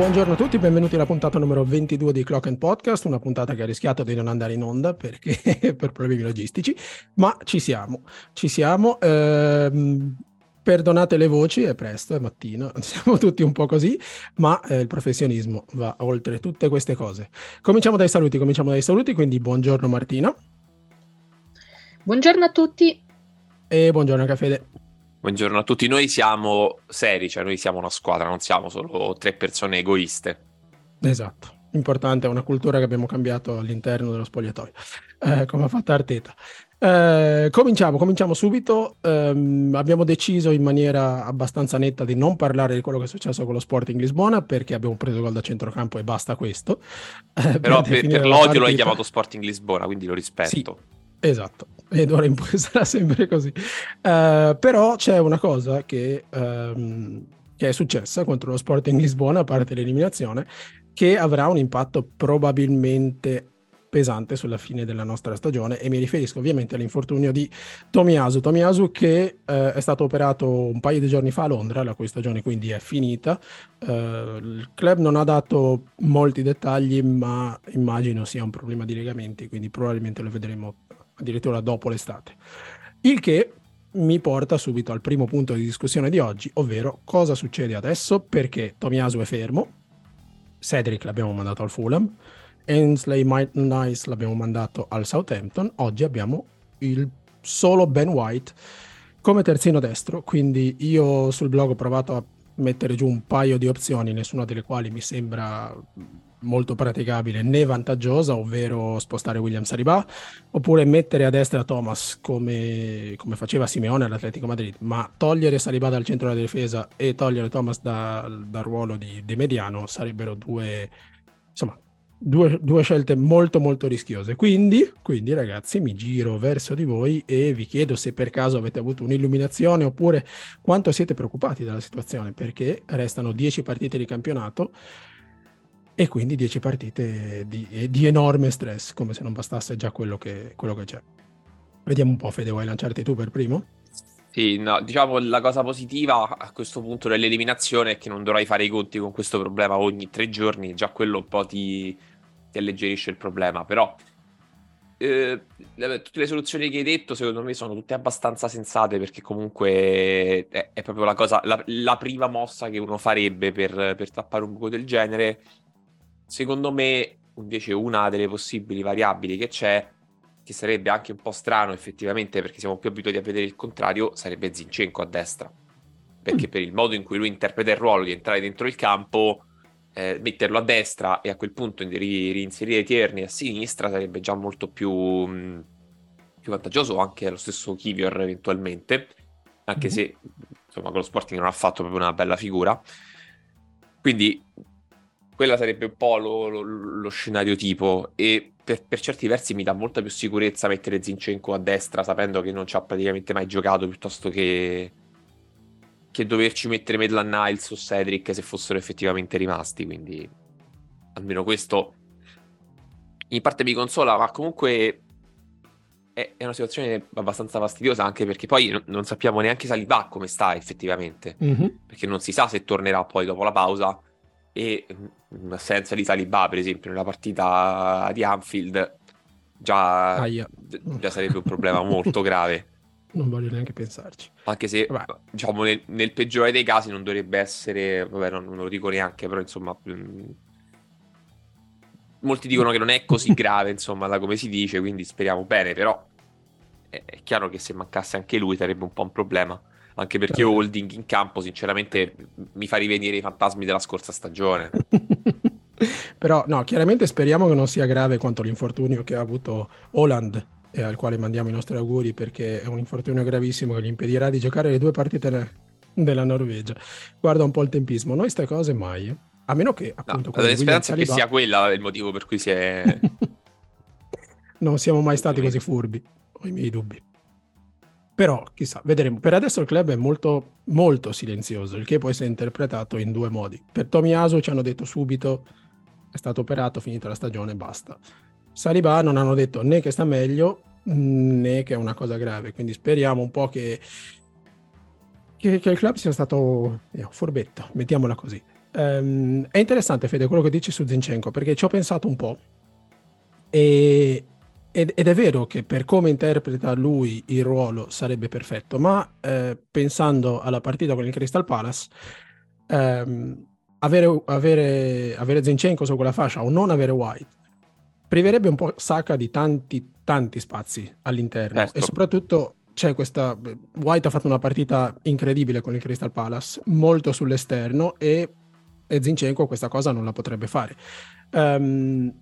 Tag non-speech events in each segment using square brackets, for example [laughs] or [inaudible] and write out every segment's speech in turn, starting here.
Buongiorno a tutti, benvenuti alla puntata numero 22 di Clock and Podcast, una puntata che ha rischiato di non andare in onda perché [laughs] per problemi logistici, ma ci siamo, ci siamo. Ehm, perdonate le voci, è presto, è mattino, [laughs] siamo tutti un po' così, ma eh, il professionismo va oltre tutte queste cose. Cominciamo dai saluti, cominciamo dai saluti, quindi buongiorno Martina. Buongiorno a tutti. E buongiorno anche a Fede. Buongiorno a tutti, noi siamo seri, cioè noi siamo una squadra, non siamo solo tre persone egoiste. Esatto, importante, è una cultura che abbiamo cambiato all'interno dello spogliatoio, eh, come ha fatto Arteta. Eh, cominciamo, cominciamo subito. Eh, abbiamo deciso in maniera abbastanza netta di non parlare di quello che è successo con lo Sporting Lisbona perché abbiamo preso gol da centrocampo e basta questo. Eh, Però per, per l'odio lo hai chiamato Sporting Lisbona, quindi lo rispetto. Sì, esatto e d'ora in poi [laughs] sarà sempre così. Uh, però c'è una cosa che, um, che, è successa contro lo Sporting Lisbona, a parte l'eliminazione, che avrà un impatto probabilmente pesante sulla fine della nostra stagione e mi riferisco ovviamente all'infortunio di Tomiasu. Tomiasu che uh, è stato operato un paio di giorni fa a Londra, la cui stagione quindi è finita. Uh, il club non ha dato molti dettagli, ma immagino sia un problema di legamenti, quindi probabilmente lo vedremo addirittura dopo l'estate. Il che mi porta subito al primo punto di discussione di oggi, ovvero cosa succede adesso, perché Tomiasu è fermo, Cedric l'abbiamo mandato al Fulham, Ainsley Nice l'abbiamo mandato al Southampton, oggi abbiamo il solo Ben White come terzino destro, quindi io sul blog ho provato a mettere giù un paio di opzioni, nessuna delle quali mi sembra molto praticabile né vantaggiosa, ovvero spostare William Saliba, oppure mettere a destra Thomas come, come faceva Simeone all'Atletico Madrid, ma togliere Saliba dal centro della difesa e togliere Thomas da, dal ruolo di, di, mediano sarebbero due, insomma, due, due, scelte molto molto rischiose. Quindi, quindi ragazzi mi giro verso di voi e vi chiedo se per caso avete avuto un'illuminazione oppure quanto siete preoccupati dalla situazione, perché restano 10 partite di campionato e quindi 10 partite di, di, enorme stress, come se non bastasse già quello che, quello che c'è. Vediamo un po', Fede, vuoi lanciarti tu per primo? Sì, no, diciamo la cosa positiva a questo punto dell'eliminazione è che non dovrai fare i conti con questo problema ogni tre giorni, già quello un po' ti, ti alleggerisce il problema, però eh, tutte le soluzioni che hai detto secondo me sono tutte abbastanza sensate perché comunque è, è proprio la cosa, la, la, prima mossa che uno farebbe per, per tappare un buco del genere Secondo me, invece, una delle possibili variabili che c'è, che sarebbe anche un po' strano effettivamente perché siamo più abituati a vedere il contrario, sarebbe Zinchenko a destra. Perché mm. per il modo in cui lui interpreta il ruolo di entrare dentro il campo, eh, metterlo a destra e a quel punto ri- reinserire Tierney a sinistra sarebbe già molto più, mh, mm, più vantaggioso anche lo stesso Kivior eventualmente, anche mm-hmm. se insomma con lo Sporting non ha fatto proprio una bella figura. Quindi quella sarebbe un po' lo, lo, lo scenario tipo. E per, per, certi versi mi dà molta più sicurezza mettere Zinchenko a destra sapendo che non ci ha praticamente mai giocato piuttosto che, che doverci mettere Medlan Niles o Cedric se fossero effettivamente rimasti quindi almeno questo in parte mi consola ma comunque è, è una situazione abbastanza fastidiosa anche perché poi non, non sappiamo neanche Saliba come sta effettivamente. Mm-hmm. perché non si sa se tornerà poi dopo la pausa e in assenza di Saliba, per esempio, nella partita di Anfield, già, ah, già sarebbe un problema molto [laughs] grave. Non voglio neanche pensarci. Anche se, vabbè. diciamo, nel, nel, peggiore dei casi non dovrebbe essere, vabbè, non, non lo dico neanche, però insomma, mh, mm, molti dicono che non è così [laughs] grave, insomma, da come si dice, quindi speriamo bene, però è, è chiaro che se mancasse anche lui sarebbe un po' un problema anche perché certo. Holding in campo sinceramente mi fa rivenire i fantasmi della scorsa stagione. [laughs] Però no, chiaramente speriamo che non sia grave quanto l'infortunio che ha avuto Holland e al quale mandiamo i nostri auguri perché è un infortunio gravissimo che gli impedirà di giocare le due partite della Norvegia. Guarda un po' il tempismo, noi queste cose mai, eh. a meno che appunto... No, la speranza è che sia quella il motivo per cui si è... [laughs] non siamo mai stati così furbi, ho i miei dubbi. Però chissà, vedremo. Per adesso il club è molto, molto silenzioso, il che può essere interpretato in due modi. Per Tomiaso ci hanno detto subito, è stato operato, finita la stagione, basta. Saliba non hanno detto né che sta meglio né che è una cosa grave, quindi speriamo un po' che, che, che il club sia stato eh, furbetto, mettiamola così. Um, è interessante, Fede, quello che dici su Zinchenko, perché ci ho pensato un po'. E, ed, ed, è vero che per come interpreta lui il ruolo sarebbe perfetto, ma eh, pensando alla partita con il Crystal Palace, ehm, avere, avere, avere Zinchenko su quella fascia o non avere White priverebbe un po' Saka di tanti, tanti spazi all'interno certo. e soprattutto c'è questa White ha fatto una partita incredibile con il Crystal Palace, molto sull'esterno e, e Zinchenko questa cosa non la potrebbe fare. Um,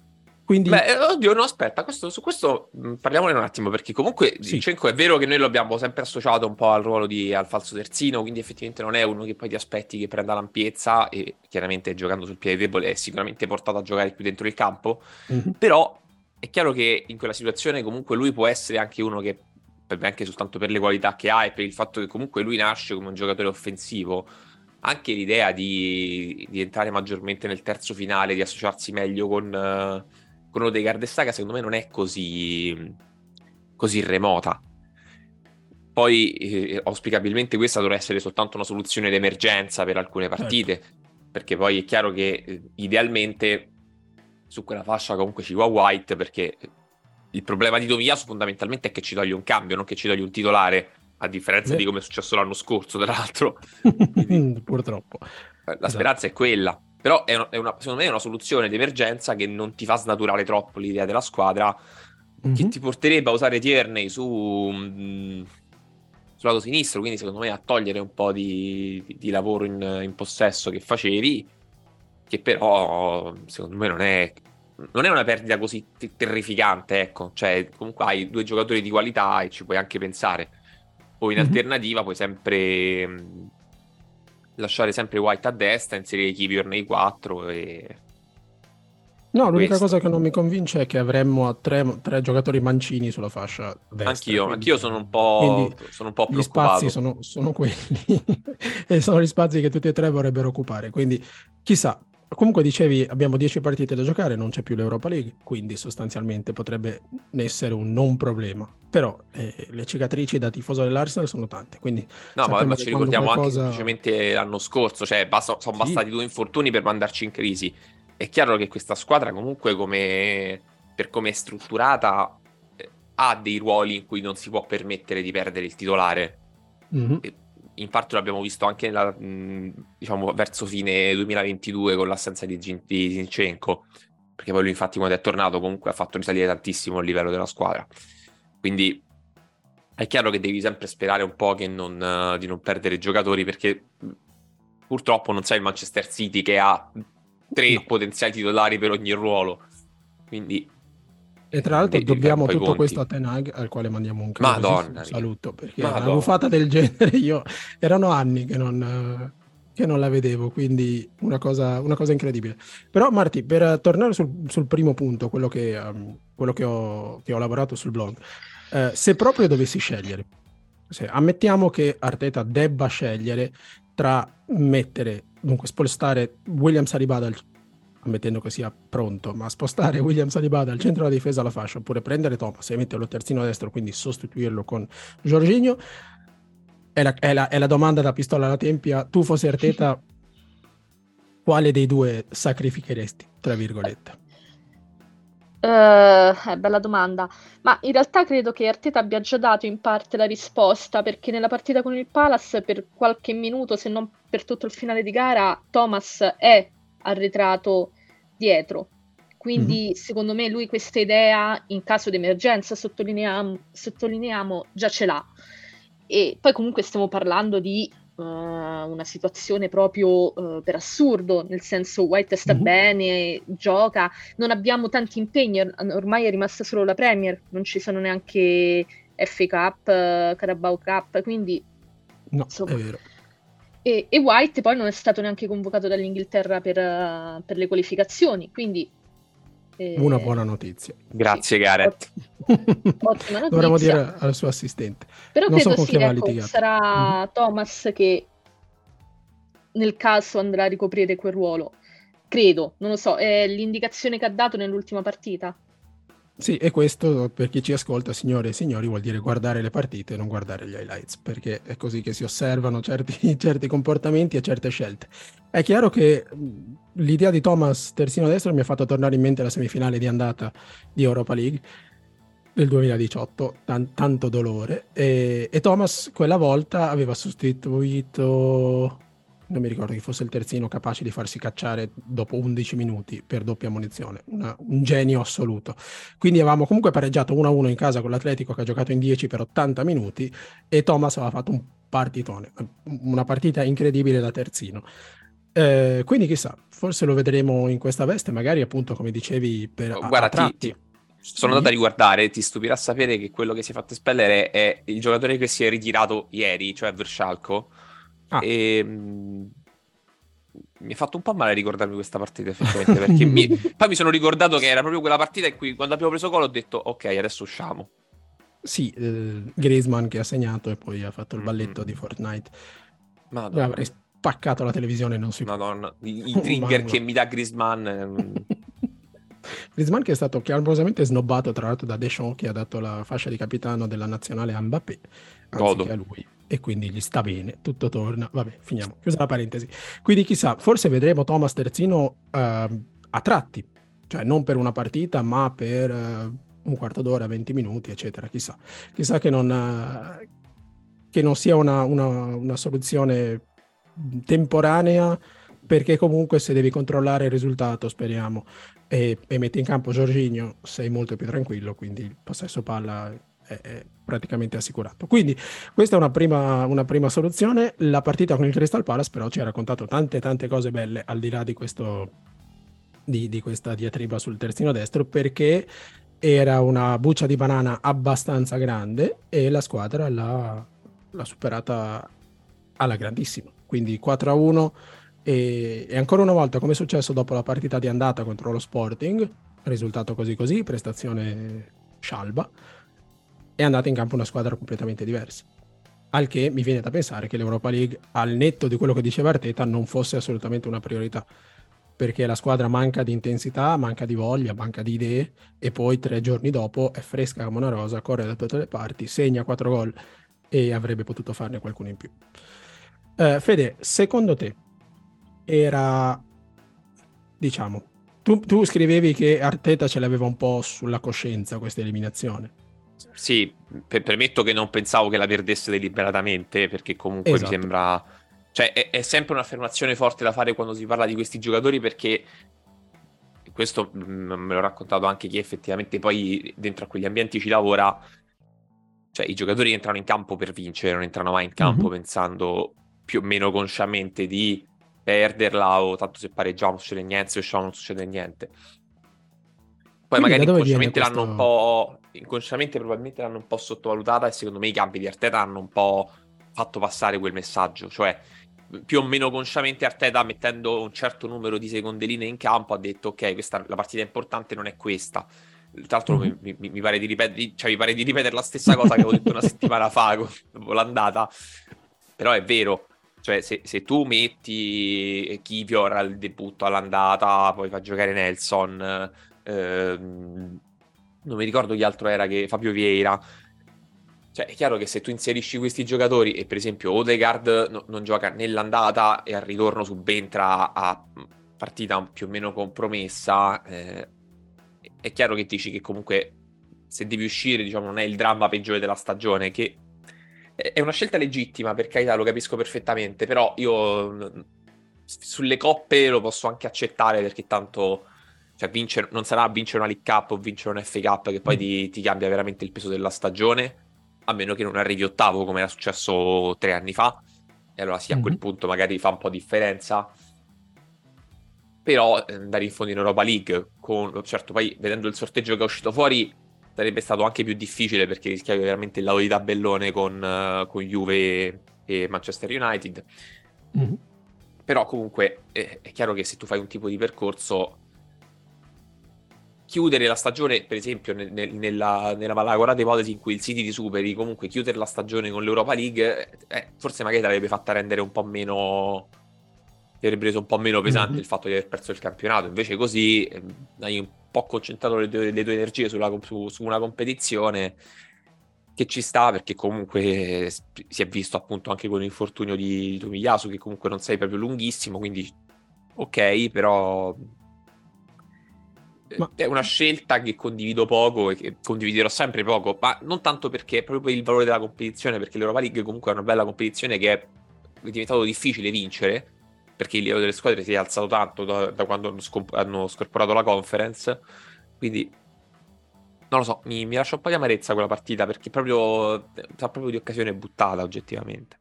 quindi... Beh, oddio, no, aspetta, questo, su questo mh, parliamone un attimo, perché comunque sì. Zinchenko è vero che noi lo abbiamo sempre associato un po' al ruolo di al falso terzino, quindi effettivamente non è uno che poi ti aspetti che prenda l'ampiezza e chiaramente giocando sul piede debole è sicuramente portato a giocare più dentro il campo, mm-hmm. però è chiaro che in quella situazione comunque lui può essere anche uno che, anche soltanto per le qualità che ha e per il fatto che comunque lui nasce come un giocatore offensivo, anche l'idea di, di entrare maggiormente nel terzo finale, di associarsi meglio con... Uh, con Odegaard e Saga secondo me non è così, così remota. Poi eh, auspicabilmente questa dovrà essere soltanto una soluzione d'emergenza per alcune certo. partite, certo. perché poi è chiaro che eh, idealmente su quella fascia comunque ci va White, perché il problema di Tomiyasu fondamentalmente è che ci toglie un cambio, non che ci toglie un titolare, a differenza Beh. di come è successo l'anno scorso, tra l'altro. [laughs] Quindi, Purtroppo. La esatto. speranza è quella. Però è, una, è una, secondo me è una soluzione d'emergenza che non ti fa snaturare troppo l'idea della squadra, mm-hmm. che ti porterebbe a usare Tierney su, mh, mm, sul lato sinistro, quindi secondo me a togliere un po' di, di, di lavoro in, in, possesso che facevi, che però secondo me non è, non è una perdita così terrificante, ecco, cioè comunque hai due giocatori di qualità e ci puoi anche pensare. Poi in mm-hmm. alternativa puoi sempre mm, lasciare sempre White a destra, inserire Kivior nei quattro e... No, l'unica Questo. cosa che non mi convince è che avremmo tre, tre giocatori mancini sulla fascia destra. Anch'io, quindi... anch'io sono un po', sono un po Gli spazi sono, sono quelli [laughs] e sono gli spazi che tutti e tre vorrebbero occupare, quindi chissà, Comunque dicevi, abbiamo 10 partite da giocare, non c'è più l'Europa League, quindi sostanzialmente potrebbe essere un non problema. Però eh, le cicatrici da tifoso dell'Arsenal sono tante, quindi... No, ma ci ricordiamo qualcosa... anche semplicemente l'anno scorso, cioè basta, sono sì. bastati due infortuni per mandarci in crisi. È chiaro che questa squadra comunque come, per come è strutturata eh, ha dei ruoli in cui non si può permettere di perdere il titolare. Mm-hmm. E, in parte l'abbiamo visto anche nella, diciamo, verso fine 2022 con l'assenza di, di Zinchenko, perché poi lui infatti quando è tornato comunque ha fatto risalire tantissimo il livello della squadra. Quindi è chiaro che devi sempre sperare un po' non, uh, di non perdere giocatori perché purtroppo non sei il Manchester City che ha tre no. potenziali titolari per ogni ruolo. Quindi e tra l'altro dobbiamo tutto conti. questo a Tenag al quale mandiamo un Madonna, saluto perché Madonna. una buffata del genere io erano anni che non, che non la vedevo, quindi una cosa, una cosa, incredibile. Però Marti, per tornare sul, sul primo punto, quello, che, um, quello che, ho, che, ho, lavorato sul blog, eh, se proprio dovessi scegliere, se ammettiamo che Arteta debba scegliere tra mettere, dunque spostare William Saliba dal ammettendo che sia pronto, ma spostare William Saliba dal centro della difesa alla fascia oppure prendere Thomas e metterlo terzino destro, quindi sostituirlo con Jorginho, è la, è, la, è la, domanda da pistola alla tempia. Tu fossi Arteta, [laughs] quale dei due sacrificheresti, tra virgolette? Uh, è bella domanda, ma in realtà credo che Arteta abbia già dato in parte la risposta perché nella partita con il Palace per qualche minuto, se non per tutto il finale di gara, Thomas è arretrato dietro. Quindi mm-hmm. secondo me lui questa idea in caso di emergenza, sottolineiamo, sottolineiamo, già ce l'ha. E poi comunque stiamo parlando di uh, una situazione proprio uh, per assurdo, nel senso White sta mm-hmm. bene, gioca, non abbiamo tanti impegni, ormai è rimasta solo la Premier, non ci sono neanche FA Cup, Carabao Cup, quindi... No, insomma, è vero e, e, White poi non è stato neanche convocato dall'Inghilterra per, uh, per le qualificazioni, quindi... Eh... Una buona notizia. Grazie sì, Gareth. Ottima [laughs] notizia. Dovremmo dire al suo assistente. Però non credo so sì, ecco, sarà mm-hmm. Thomas che nel caso andrà a ricoprire quel ruolo. Credo, non lo so, è l'indicazione che ha dato nell'ultima partita. Sì, e questo per chi ci ascolta, signore e signori, vuol dire guardare le partite e non guardare gli highlights, perché è così che si osservano certi, [laughs] certi comportamenti e certe scelte. È chiaro che l'idea di Thomas terzino destro mi ha fatto tornare in mente la semifinale di andata di Europa League del 2018, tan- tanto dolore. E-, e Thomas quella volta aveva sostituito non mi ricordo chi fosse il terzino capace di farsi cacciare dopo 11 minuti per doppia munizione, Una, un genio assoluto. Quindi avevamo comunque pareggiato 1-1 in casa con l'Atletico che ha giocato in 10 per 80 minuti e Thomas aveva fatto un partitone, una partita incredibile da terzino. Eh, quindi chissà, forse lo vedremo in questa veste, magari appunto come dicevi per oh, Guarda, ti, sono andato a riguardare, ti stupirà sapere che quello che si è fatto espellere è il giocatore che si è ritirato ieri, cioè Verschalco Ah. E, mh, mi ha fatto un po' male ricordarmi questa partita effettivamente perché mi... [laughs] poi mi sono ricordato che era proprio quella partita in cui quando abbiamo preso gol ho detto ok adesso usciamo. Sì, eh, Griezmann che ha segnato e poi ha fatto il balletto mm. di Fortnite. Madonna. avrei spaccato la televisione non si Madonna, i, i [laughs] trigger che mi dà Griezmann eh, [laughs] Griezmann che è stato clamorosamente snobbato tra l'altro da Deschamps che ha dato la fascia di capitano della nazionale a Mbappé anziché a lui e quindi gli sta bene, tutto torna. Vabbè, finiamo, chiusa la parentesi. Quindi chissà, forse vedremo Thomas Terzino uh, a tratti, cioè non per una partita, ma per uh, un quarto d'ora, 20 minuti, eccetera. Chissà, chissà che non, uh, che non sia una, una, una soluzione temporanea perché comunque se devi controllare il risultato, speriamo, e, e metti in campo Giorginio, sei molto più tranquillo, quindi il possesso palla è, è praticamente assicurato. Quindi questa è una prima, una prima, soluzione. La partita con il Crystal Palace però ci ha raccontato tante tante cose belle al di là di, questo, di, di questa diatriba sul terzino destro perché era una buccia di banana abbastanza grande e la squadra l'ha, l'ha superata alla grandissima. Quindi 4 a 1 e, e, ancora una volta come è successo dopo la partita di andata contro lo Sporting, risultato così così, prestazione scialba è andata in campo una squadra completamente diversa. Al che mi viene da pensare che l'Europa League, al netto di quello che diceva Arteta, non fosse assolutamente una priorità. Perché la squadra manca di intensità, manca di voglia, manca di idee, e poi tre giorni dopo è fresca come una rosa, corre da tutte le parti, segna quattro gol e avrebbe potuto farne qualcuno in più. Uh, Fede, secondo te era, diciamo, tu, tu scrivevi che Arteta ce l'aveva un po' sulla coscienza questa eliminazione sì, per, premetto che non pensavo che la perdesse deliberatamente, perché comunque esatto. mi sembra... Cioè, è, è, sempre un'affermazione forte da fare quando si parla di questi giocatori, perché questo mm, me l'ho raccontato anche chi effettivamente poi dentro a quegli ambienti ci lavora. Cioè, i giocatori entrano in campo per vincere, non entrano mai in campo mm-hmm. pensando più o meno consciamente di perderla o tanto se pareggiamo non succede niente, se usciamo non succede niente. Poi Quindi magari inconsciamente questo... l'hanno un po'. Inconsciamente probabilmente l'hanno un po' sottovalutata e secondo me i campi di Arteta hanno un po' fatto passare quel messaggio. Cioè, più o meno consciamente Arteta mettendo un certo numero di seconde linee in campo ha detto ok, questa, la partita importante non è questa. Tra l'altro mm-hmm. mi, mi, mi, pare ripetere, cioè, mi, pare di ripetere, la stessa cosa che avevo detto una [laughs] settimana fa dopo l'andata. Però è vero, cioè se, se tu metti Kivior al debutto all'andata, poi fa giocare Nelson, Ehm, non mi ricordo chi altro era che Fabio Vieira. Cioè, è chiaro che se tu inserisci questi giocatori e per esempio Odegaard no, non gioca nell'andata e al ritorno subentra a partita più o meno compromessa, eh, è chiaro che dici che comunque se devi uscire, diciamo, non è il dramma peggiore della stagione, che è una scelta legittima, per carità, lo capisco perfettamente, però io sulle coppe lo posso anche accettare perché tanto cioè, vincere, non sarà vincere una League Cup o vincere un FA Cup che poi mm. ti, ti, cambia veramente il peso della stagione, a meno che non arrivi ottavo come era successo tre anni fa. E allora sì, a quel mm-hmm. punto magari fa un po' differenza. Però eh, andare in fondo in Europa League, con, certo poi vedendo il sorteggio che è uscito fuori, sarebbe stato anche più difficile perché rischiavi veramente il lato di tabellone con, uh, con Juve e Manchester United. Mm-hmm. Però comunque è, è chiaro che se tu fai un tipo di percorso chiudere la stagione, per esempio, nel, nel, nella, nella malaugurata ipotesi in cui il City ti superi, comunque chiudere la stagione con l'Europa League, eh, forse magari ti avrebbe fatta rendere un po' meno. ti avrebbe reso un po' meno pesante mm-hmm. il fatto di aver perso il campionato. Invece, così eh, hai un po' concentrato le tue, le tue energie sulla, su, su, una competizione che ci sta perché comunque si è visto appunto anche con l'infortunio di, di Tomiyasu che comunque non sei proprio lunghissimo, quindi ok, però ma... è una scelta che condivido poco e che condividerò sempre poco, ma non tanto perché è proprio per il valore della competizione, perché l'Europa League comunque è una bella competizione che è diventato difficile vincere, perché il livello delle squadre si è alzato tanto da, da quando hanno, scomp- hanno scorporato la conference, quindi non lo so, mi, mi lascia un po' di amarezza quella partita perché proprio, sa proprio di occasione buttata oggettivamente.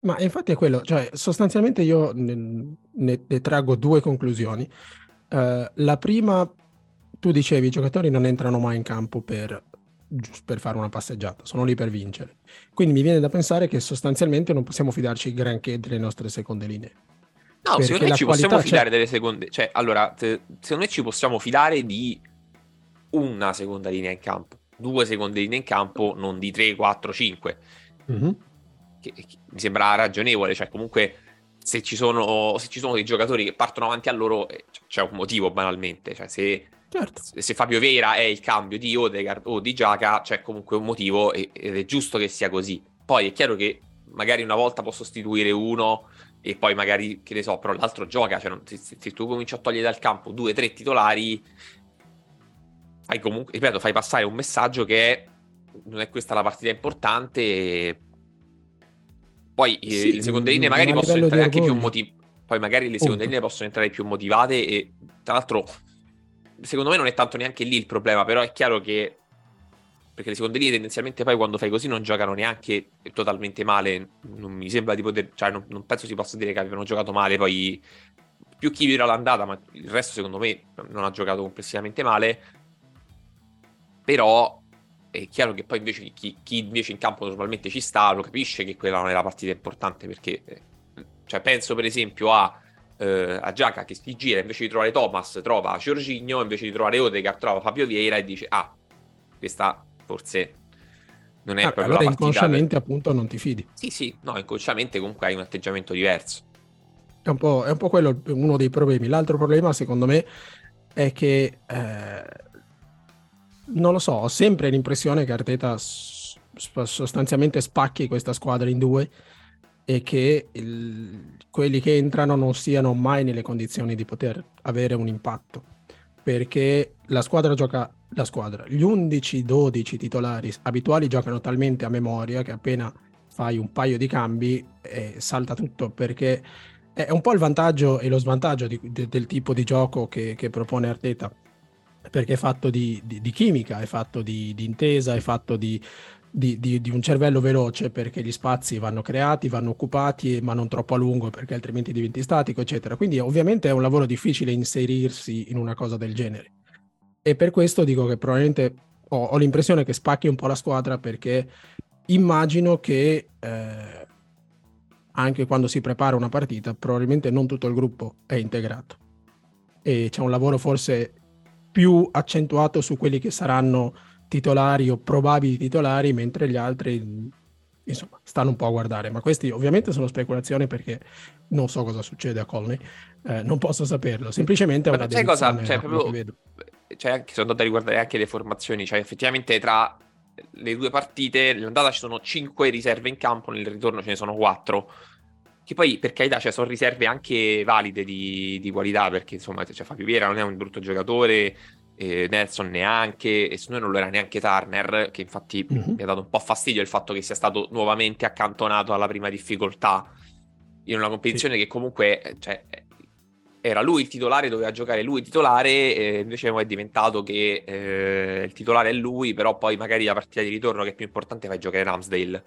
Ma infatti è quello, cioè sostanzialmente io ne, ne, ne traggo due conclusioni. Uh, la prima, tu dicevi, i giocatori non entrano mai in campo per, per fare una passeggiata, sono lì per vincere. Quindi mi viene da pensare che sostanzialmente non possiamo fidarci granché delle nostre seconde linee. No, secondo me ci possiamo fidare delle seconde, cioè allora, te, secondo me ci possiamo fidare di una seconda linea in campo, due seconde linee in campo, non di 3, 4, 5. Mm-hmm. Che, che mi sembra ragionevole, cioè comunque se ci, sono, se ci sono dei giocatori che partono avanti a loro eh, c'è un motivo banalmente, cioè se, certo. se Fabio Vera è il cambio di Odegaard o di Giaca c'è comunque un motivo ed è giusto che sia così. Poi è chiaro che magari una volta può sostituire uno e poi magari, che ne so, però l'altro gioca, cioè se, se tu cominci a togliere dal campo due, tre titolari fai comunque, ripeto, fai passare un messaggio che non è questa la partita importante. Poi eh, sì, le seconde linee magari possono entrare anche più motivate. Poi magari le seconde linee possono entrare più motivate e tra l'altro secondo me non è tanto neanche lì il problema, però è chiaro che perché le seconde linee tendenzialmente poi quando fai così non giocano neanche totalmente male, non mi sembra di poter, cioè non, non penso si possa dire che avevano giocato male, poi più chi era l'andata, ma il resto secondo me non ha giocato complessivamente male. Però è chiaro che poi invece chi, chi, invece in campo normalmente ci sta lo capisce che quella non è la partita importante perché eh, cioè penso per esempio a, eh, a Giaca che si gira invece di trovare Thomas trova Giorginio invece di trovare Odegaard trova Fabio Vieira e dice ah questa forse non è ah, proprio allora inconsciamente per... appunto non ti fidi. Sì sì no inconsciamente comunque hai un atteggiamento diverso. È un po', è un po quello uno dei problemi. L'altro problema secondo me è che eh, non lo so, ho sempre l'impressione che Arteta sostanzialmente spacchi questa squadra in due e che il, quelli che entrano non siano mai nelle condizioni di poter avere un impatto perché la squadra gioca la squadra gli 11-12 titolari abituali giocano talmente a memoria che appena fai un paio di cambi eh, salta tutto perché è un po' il vantaggio e lo svantaggio di, de, del tipo di gioco che, che propone Arteta perché è fatto di, di, di chimica, è fatto di, di, intesa, è fatto di, un cervello veloce perché gli spazi vanno creati, vanno occupati, ma non troppo a lungo perché altrimenti diventi statico, eccetera. Quindi ovviamente è un lavoro difficile inserirsi in una cosa del genere. E per questo dico che probabilmente ho, ho l'impressione che spacchi un po' la squadra perché immagino che eh, anche quando si prepara una partita probabilmente non tutto il gruppo è integrato e c'è un lavoro forse più accentuato su quelli che saranno titolari o probabili titolari, mentre gli altri insomma stanno un po' a guardare. Ma questi ovviamente sono speculazioni perché non so cosa succede a Colney, eh, non posso saperlo. Semplicemente è una sai cosa? Cioè, proprio, cioè, sono andato a riguardare anche le formazioni, cioè effettivamente tra le due partite, nell'andata ci sono 5 riserve in campo, nel ritorno ce ne sono 4 che poi, per carità, cioè, sono riserve anche valide di, di qualità, perché insomma, cioè, Fabio Viera non è un brutto giocatore, eh, Nelson neanche, e se noi non lo era neanche Turner, che infatti mm-hmm. mi ha dato un po' fastidio il fatto che sia stato nuovamente accantonato alla prima difficoltà in una competizione sì. che comunque cioè, era lui il titolare, doveva giocare lui il titolare, e invece è diventato che eh, il titolare è lui, però poi magari la partita di ritorno che è più importante fai giocare Ramsdale.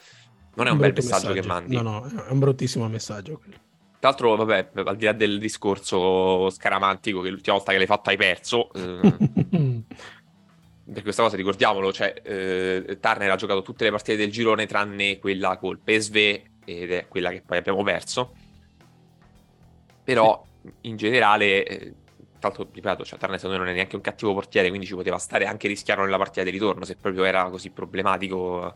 Non è un, un bel messaggio, messaggio, che mandi. No, no, è un bruttissimo messaggio quello. Tra l'altro, vabbè, al di là del discorso scaramantico che l'ultima volta che l'hai fatto hai perso, eh, [laughs] per questa cosa ricordiamolo, cioè eh, Turner ha giocato tutte le partite del girone tranne quella col PSV ed è quella che poi abbiamo perso. Però in generale, eh, tra l'altro, ripeto, cioè, Turner secondo me non è neanche un cattivo portiere, quindi ci poteva stare anche rischiarlo nella partita di ritorno se proprio era così problematico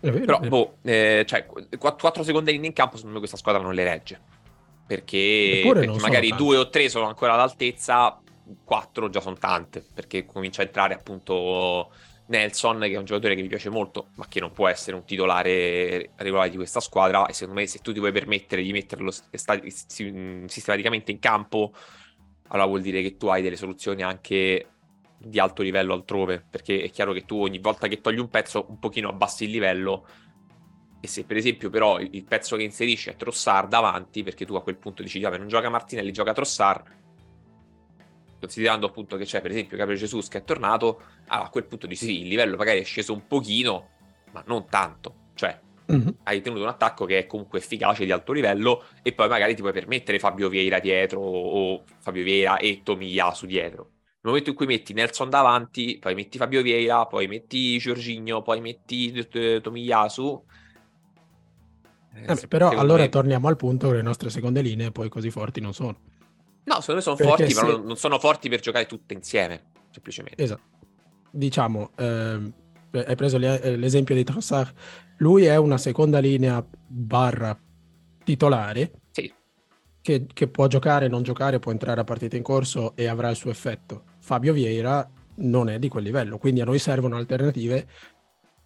Vero, Però, boh, eh, cioè, 4 secondi in campo, secondo me questa squadra non le regge. Perché, perché magari due o tre sono ancora all'altezza, quattro già sono tante, perché comincia a entrare appunto Nelson, che è un giocatore che mi piace molto, ma che non può essere un titolare regolare di questa squadra. E secondo me, se tu ti puoi permettere di metterlo sistematicamente in campo, allora vuol dire che tu hai delle soluzioni anche di alto livello altrove. Perché è chiaro che tu ogni volta che togli un pezzo, un pochino abbassi il livello. E se per esempio, però, il, pezzo che inserisci è Trossard davanti, perché tu a quel punto dici, vabbè, non gioca Martinelli, gioca Trossard considerando appunto che c'è per esempio Gabriele Jesus che è tornato, allora a quel punto dici sì, il livello magari è sceso un pochino, ma non tanto. Cioè, mm-hmm. hai tenuto un attacco che è comunque efficace di alto livello e poi magari ti puoi permettere Fabio Vieira dietro o Fabio Vieira e Tomiyasu dietro. Nel momento in cui metti Nelson davanti, poi metti Fabio Vieira, poi metti Giorginio, poi metti Tomiyasu. Eh, eh, però allora me... torniamo al punto che le nostre seconde linee poi così forti non sono. No, secondo me sono Perché forti, se... ma non sono forti per giocare tutte insieme, semplicemente. Esatto. Diciamo, ehm, hai preso eh, l'esempio di Trossard, lui è una seconda linea barra titolare. Che, che, può giocare, non giocare, può entrare a partita in corso e avrà il suo effetto. Fabio Vieira non è di quel livello, quindi a noi servono alternative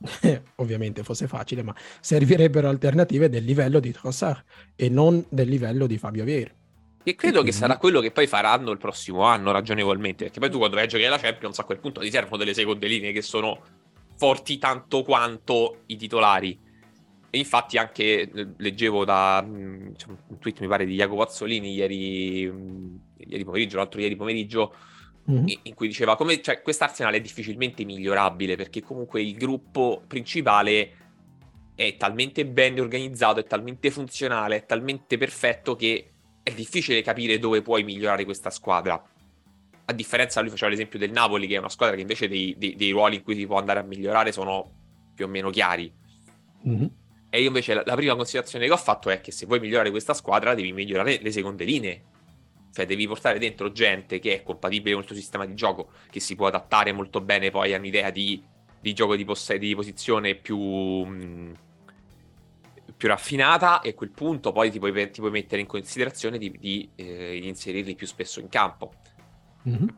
[laughs] ovviamente fosse facile, ma servirebbero alternative del livello di Trossard e non del livello di Fabio Vieira. Che credo quindi... che sarà quello che poi faranno il prossimo anno, ragionevolmente. Perché poi tu quando vai a giocare la Champions a quel punto ti servono delle seconde linee che sono forti tanto quanto i titolari. E infatti anche eh, leggevo da diciamo, un tweet, mi pare, di Jacopo Azzolini ieri, ieri pomeriggio, l'altro ieri pomeriggio, mm-hmm. in cui diceva come cioè, quest'Arsenal è difficilmente migliorabile perché comunque il gruppo principale è talmente ben organizzato, è talmente funzionale, è talmente perfetto che è difficile capire dove puoi migliorare questa squadra. A differenza, lui faceva l'esempio del Napoli, che è una squadra che invece dei, dei, dei ruoli in cui si può andare a migliorare sono più o meno chiari. Mm-hmm. E io invece la, la, prima considerazione che ho fatto è che se vuoi migliorare questa squadra devi migliorare le seconde linee. Cioè devi portare dentro gente che è compatibile con il tuo sistema di gioco, che si può adattare molto bene poi a un'idea di, di gioco di, poss- di posizione più... Mh, più raffinata e a quel punto poi ti puoi, ti puoi mettere in considerazione di, di eh, inserirli più spesso in campo. Mm-hmm.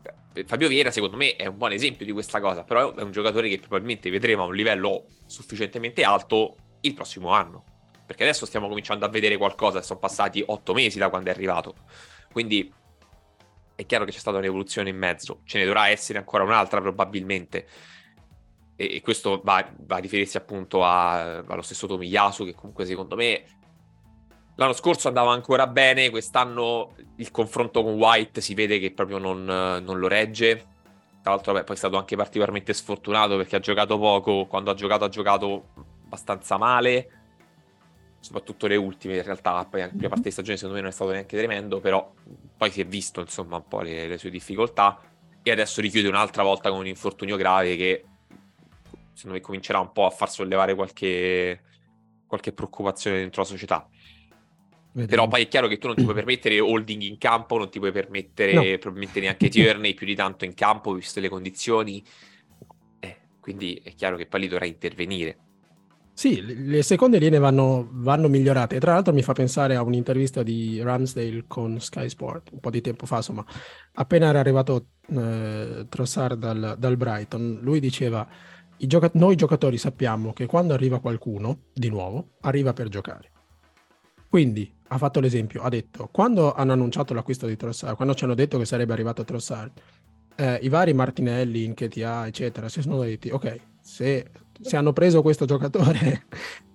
Fabio Vieira secondo me è un buon esempio di questa cosa, però è un giocatore che probabilmente vedremo a un livello sufficientemente alto il prossimo anno, perché adesso stiamo cominciando a vedere qualcosa, sono passati otto mesi da quando è arrivato, quindi è chiaro che c'è stata un'evoluzione in mezzo, ce ne dovrà essere ancora un'altra probabilmente, e, e questo va, va, a riferirsi appunto a, allo stesso Tomiyasu che comunque secondo me l'anno scorso andava ancora bene, quest'anno il confronto con White si vede che proprio non, non lo regge. Tra l'altro, vabbè, poi è stato anche particolarmente sfortunato perché ha giocato poco. Quando ha giocato, ha giocato abbastanza male. Soprattutto le ultime, in realtà. Poi la prima parte di stagione, secondo me, non è stato neanche tremendo. Però poi si è visto, insomma, un po' le, le sue difficoltà. E adesso richiude un'altra volta con un infortunio grave che secondo me comincerà un po' a far sollevare qualche, qualche preoccupazione dentro la società. Vediamo. Però poi è chiaro che tu non ti puoi [clears throat] permettere holding in campo, non ti puoi permettere no. probabilmente neanche [laughs] Tierney più di tanto in campo, viste le condizioni. Eh, quindi è chiaro che poi lì dovrà intervenire. Sì, le seconde linee vanno, vanno, migliorate. Tra l'altro mi fa pensare a un'intervista di Ramsdale con Sky Sport un po' di tempo fa, insomma, appena era arrivato eh, Trossard dal, dal Brighton, lui diceva gioca- noi giocatori sappiamo che quando arriva qualcuno di nuovo, arriva per giocare. Quindi ha fatto l'esempio, ha detto, quando hanno annunciato l'acquisto di Trossard, quando ci hanno detto che sarebbe arrivato Trossard, eh, i vari Martinelli, Inchetia, eccetera, si sono detti, ok, se, se hanno preso questo giocatore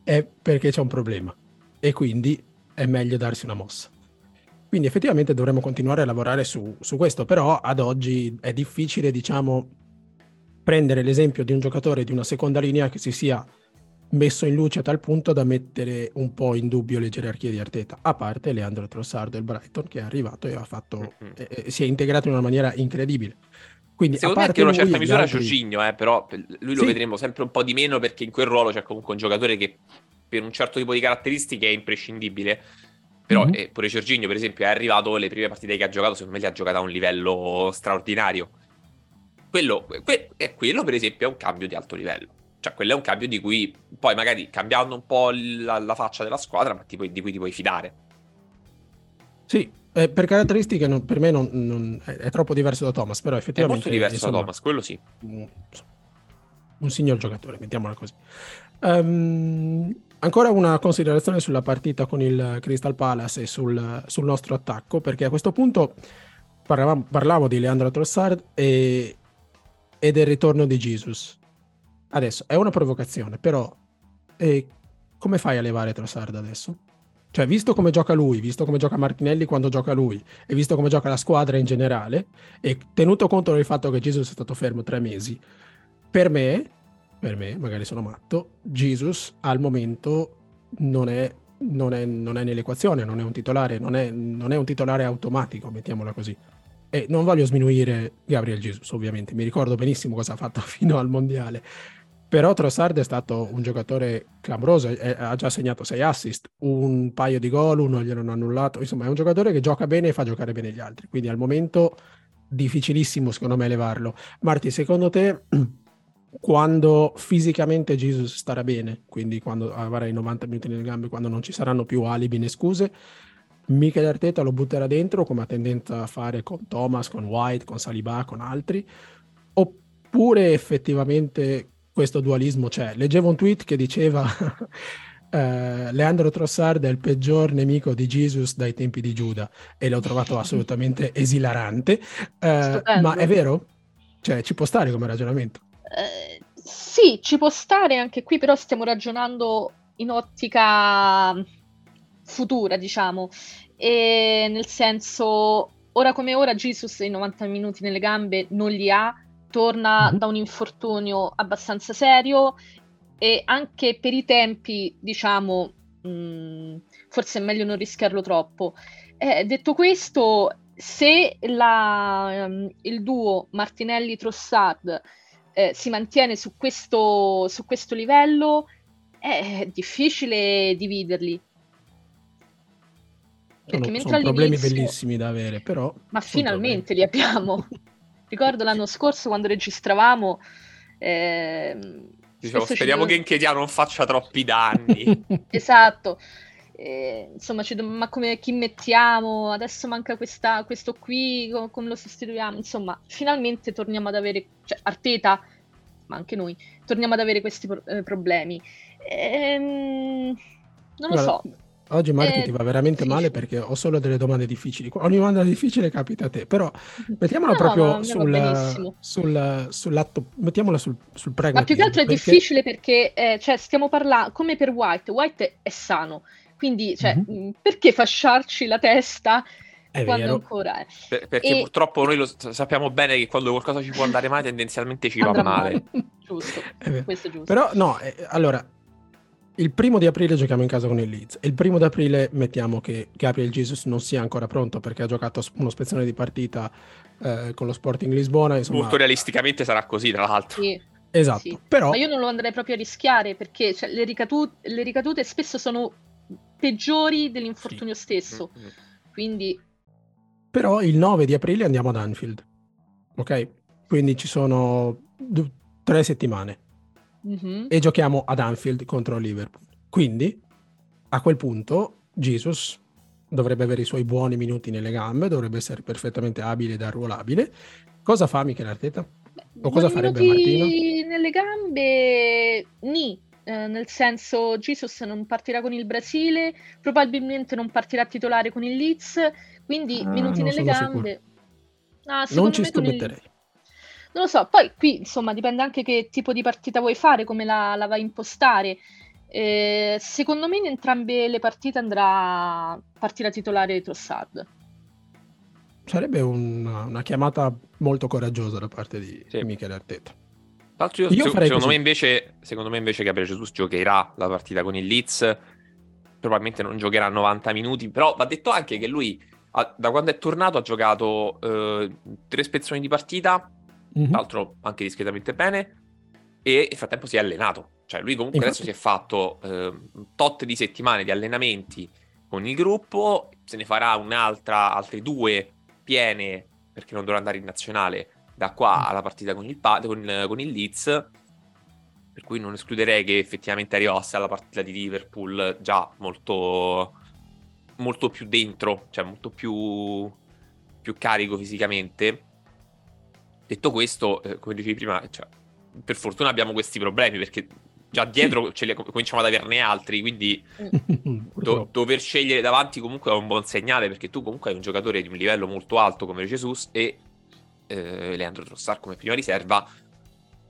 è perché c'è un problema e quindi è meglio darsi una mossa. Quindi effettivamente dovremmo continuare a lavorare su, su questo, però ad oggi è difficile, diciamo, prendere l'esempio di un giocatore di una seconda linea che si sia messo in luce a tal punto da mettere un po' in dubbio le gerarchie di Arteta, a parte Leandro Trossard del Brighton che è arrivato e ha fatto, eh, si è integrato in una maniera incredibile. Quindi, Secondo me anche in una certa misura altri... Giorginio, eh, però lui lo sì. vedremo sempre un po' di meno perché in quel ruolo c'è comunque un giocatore che per un certo tipo di caratteristiche è imprescindibile. Però mm-hmm. eh, pure Giorginio, per esempio, è arrivato, le prime partite che ha giocato, secondo me le ha giocate a un livello straordinario quello, que- quello, per esempio, è un cambio di alto livello. Cioè, quello è un cambio di cui poi magari cambiando un po' la, la faccia della squadra, ma puoi, di cui ti puoi fidare. Sì, eh, per caratteristiche non, per me non, non, è, è, troppo diverso da Thomas, però effettivamente... È molto diverso insomma, da Thomas, quello sì. Mm, un signor giocatore, mettiamola così. Um, ancora una considerazione sulla partita con il Crystal Palace e sul, sul nostro attacco, perché a questo punto parlavamo, parlavo di Leandro Trossard e, e, del ritorno di Jesus. Adesso è una provocazione, però eh, come fai a levare Trossard adesso? Cioè, visto come gioca lui, visto come gioca Martinelli quando gioca lui, e visto come gioca la squadra in generale, e tenuto conto del fatto che Jesus è stato fermo tre mesi, per me, per me, magari sono matto, Jesus al momento non è, non è, non è nell'equazione, non è un titolare, non è, non è un titolare automatico, mettiamola così. E non voglio sminuire Gabriel Jesus, ovviamente, mi ricordo benissimo cosa ha fatto [laughs] fino al mondiale però Trossard è stato un giocatore clamoroso, è, ha già segnato 6 assist, un paio di gol, uno gliel'hanno annullato, insomma è un giocatore che gioca bene e fa giocare bene gli altri, quindi al momento difficilissimo secondo me levarlo. Marti, secondo te [clears throat] quando fisicamente Jesus starà bene, quindi quando avrà i 90 minuti nelle gambe, quando non ci saranno più alibi né scuse, Michele Arteta lo butterà dentro come ha tendenza a fare con Thomas, con White, con Saliba, con altri, oppure effettivamente questo dualismo c'è. Leggevo un tweet che diceva [laughs] eh, Leandro Trossard è il peggior nemico di Jesus dai tempi di Giuda e l'ho trovato [laughs] assolutamente esilarante, eh, ma è vero? Cioè ci può stare come ragionamento? Eh, sì, ci può stare anche qui, però stiamo ragionando in ottica futura, diciamo, e nel senso, ora come ora Jesus i 90 minuti nelle gambe non li ha, torna mm-hmm. da un infortunio abbastanza serio e anche per i tempi, diciamo, mh, mm, forse è meglio non rischiarlo troppo. Eh, detto questo, se la, um, il duo Martinelli-Trossard eh, si mantiene su questo, su questo livello, è difficile dividerli. Sono, sono problemi bellissimi da avere, però... Ma finalmente problemi. li abbiamo. [laughs] Ricordo l'anno scorso quando registravamo... Eh, diciamo, speriamo che Inchedia non faccia troppi danni. [laughs] esatto. Eh, insomma, do- ma come chi mettiamo? Adesso manca questa, questo qui, come, come lo sostituiamo? Insomma, finalmente torniamo ad avere, cioè Arteta, ma anche noi, torniamo ad avere questi pro- eh, problemi. Ehm, non lo Guarda, so. Oggi Marti eh, ti va veramente sì. male perché ho solo delle domande difficili. Ogni domanda difficile capita a te, però [laughs] mettiamola no, proprio sul, sul, sull'atto, mettiamola sul, sul pragmatismo. Ma più che altro è perché... difficile perché eh, cioè, stiamo parlando, come per White, White è sano, quindi cioè, mm-hmm. perché fasciarci la testa è quando vero. ancora è? Per, perché e... purtroppo noi lo sappiamo bene che quando qualcosa ci può andare male tendenzialmente ci va male. male. [laughs] giusto, questo è giusto. Però no, eh, allora il primo di aprile giochiamo in casa con il Leeds. Il primo di aprile mettiamo che Gabriel Jesus non sia ancora pronto perché ha giocato uno spezzone di partita eh, con lo Sporting Lisbona. Insomma... Molto realisticamente sarà così, tra l'altro. Sì. Esatto, sì. però... Ma io non lo andrei proprio a rischiare perché cioè, le, ricadute, le, ricadute, spesso sono peggiori dell'infortunio sì. stesso. Mm-hmm. Quindi... Però il 9 di aprile andiamo ad Anfield, ok? Quindi ci sono d- tre settimane mm-hmm. e giochiamo ad Anfield contro Liverpool. Quindi a quel punto Jesus dovrebbe avere i suoi buoni minuti nelle gambe, dovrebbe essere perfettamente abile ed arruolabile. Cosa fa Michele Arteta? O cosa farebbe Martino? Nelle gambe, ni. Eh, nel senso, Jesus non partirà con il Brasile, probabilmente non partirà titolare con il Leeds, quindi ah, minuti nelle gambe. Ah, non ci scommetterei. Non lo so, poi qui insomma dipende anche che tipo di partita vuoi fare, come la, la vai a impostare. Eh, secondo me in entrambe le partite andrà partirà titolare Trossard. Sarebbe una, una, chiamata molto coraggiosa da parte di sì. Michele Arteta. Io, io se, secondo, me invece, secondo me invece Gabriele Jesus giocherà la partita con il Leeds, probabilmente non giocherà 90 minuti, però va detto anche che lui da quando è tornato ha giocato eh, tre spezzoni di partita mm-hmm. tra l'altro anche discretamente bene, e nel frattempo si è allenato. Cioè lui comunque Infatti. adesso si è fatto eh, un tot di settimane di allenamenti con il gruppo, se ne farà un'altra, altre due piene, perché non dovrà andare in nazionale, da qua mm. alla partita con il, con, con il Leeds, per cui non escluderei che effettivamente arrivasse alla partita di Liverpool già molto, molto più dentro, cioè molto più, più carico fisicamente. Detto questo, eh, come dicevi prima, cioè, per fortuna abbiamo questi problemi perché già dietro ce li, cominciamo ad averne altri, quindi do, dover scegliere davanti comunque è un buon segnale perché tu comunque hai un giocatore di un livello molto alto come Jesus e eh, Leandro Trossard come prima riserva,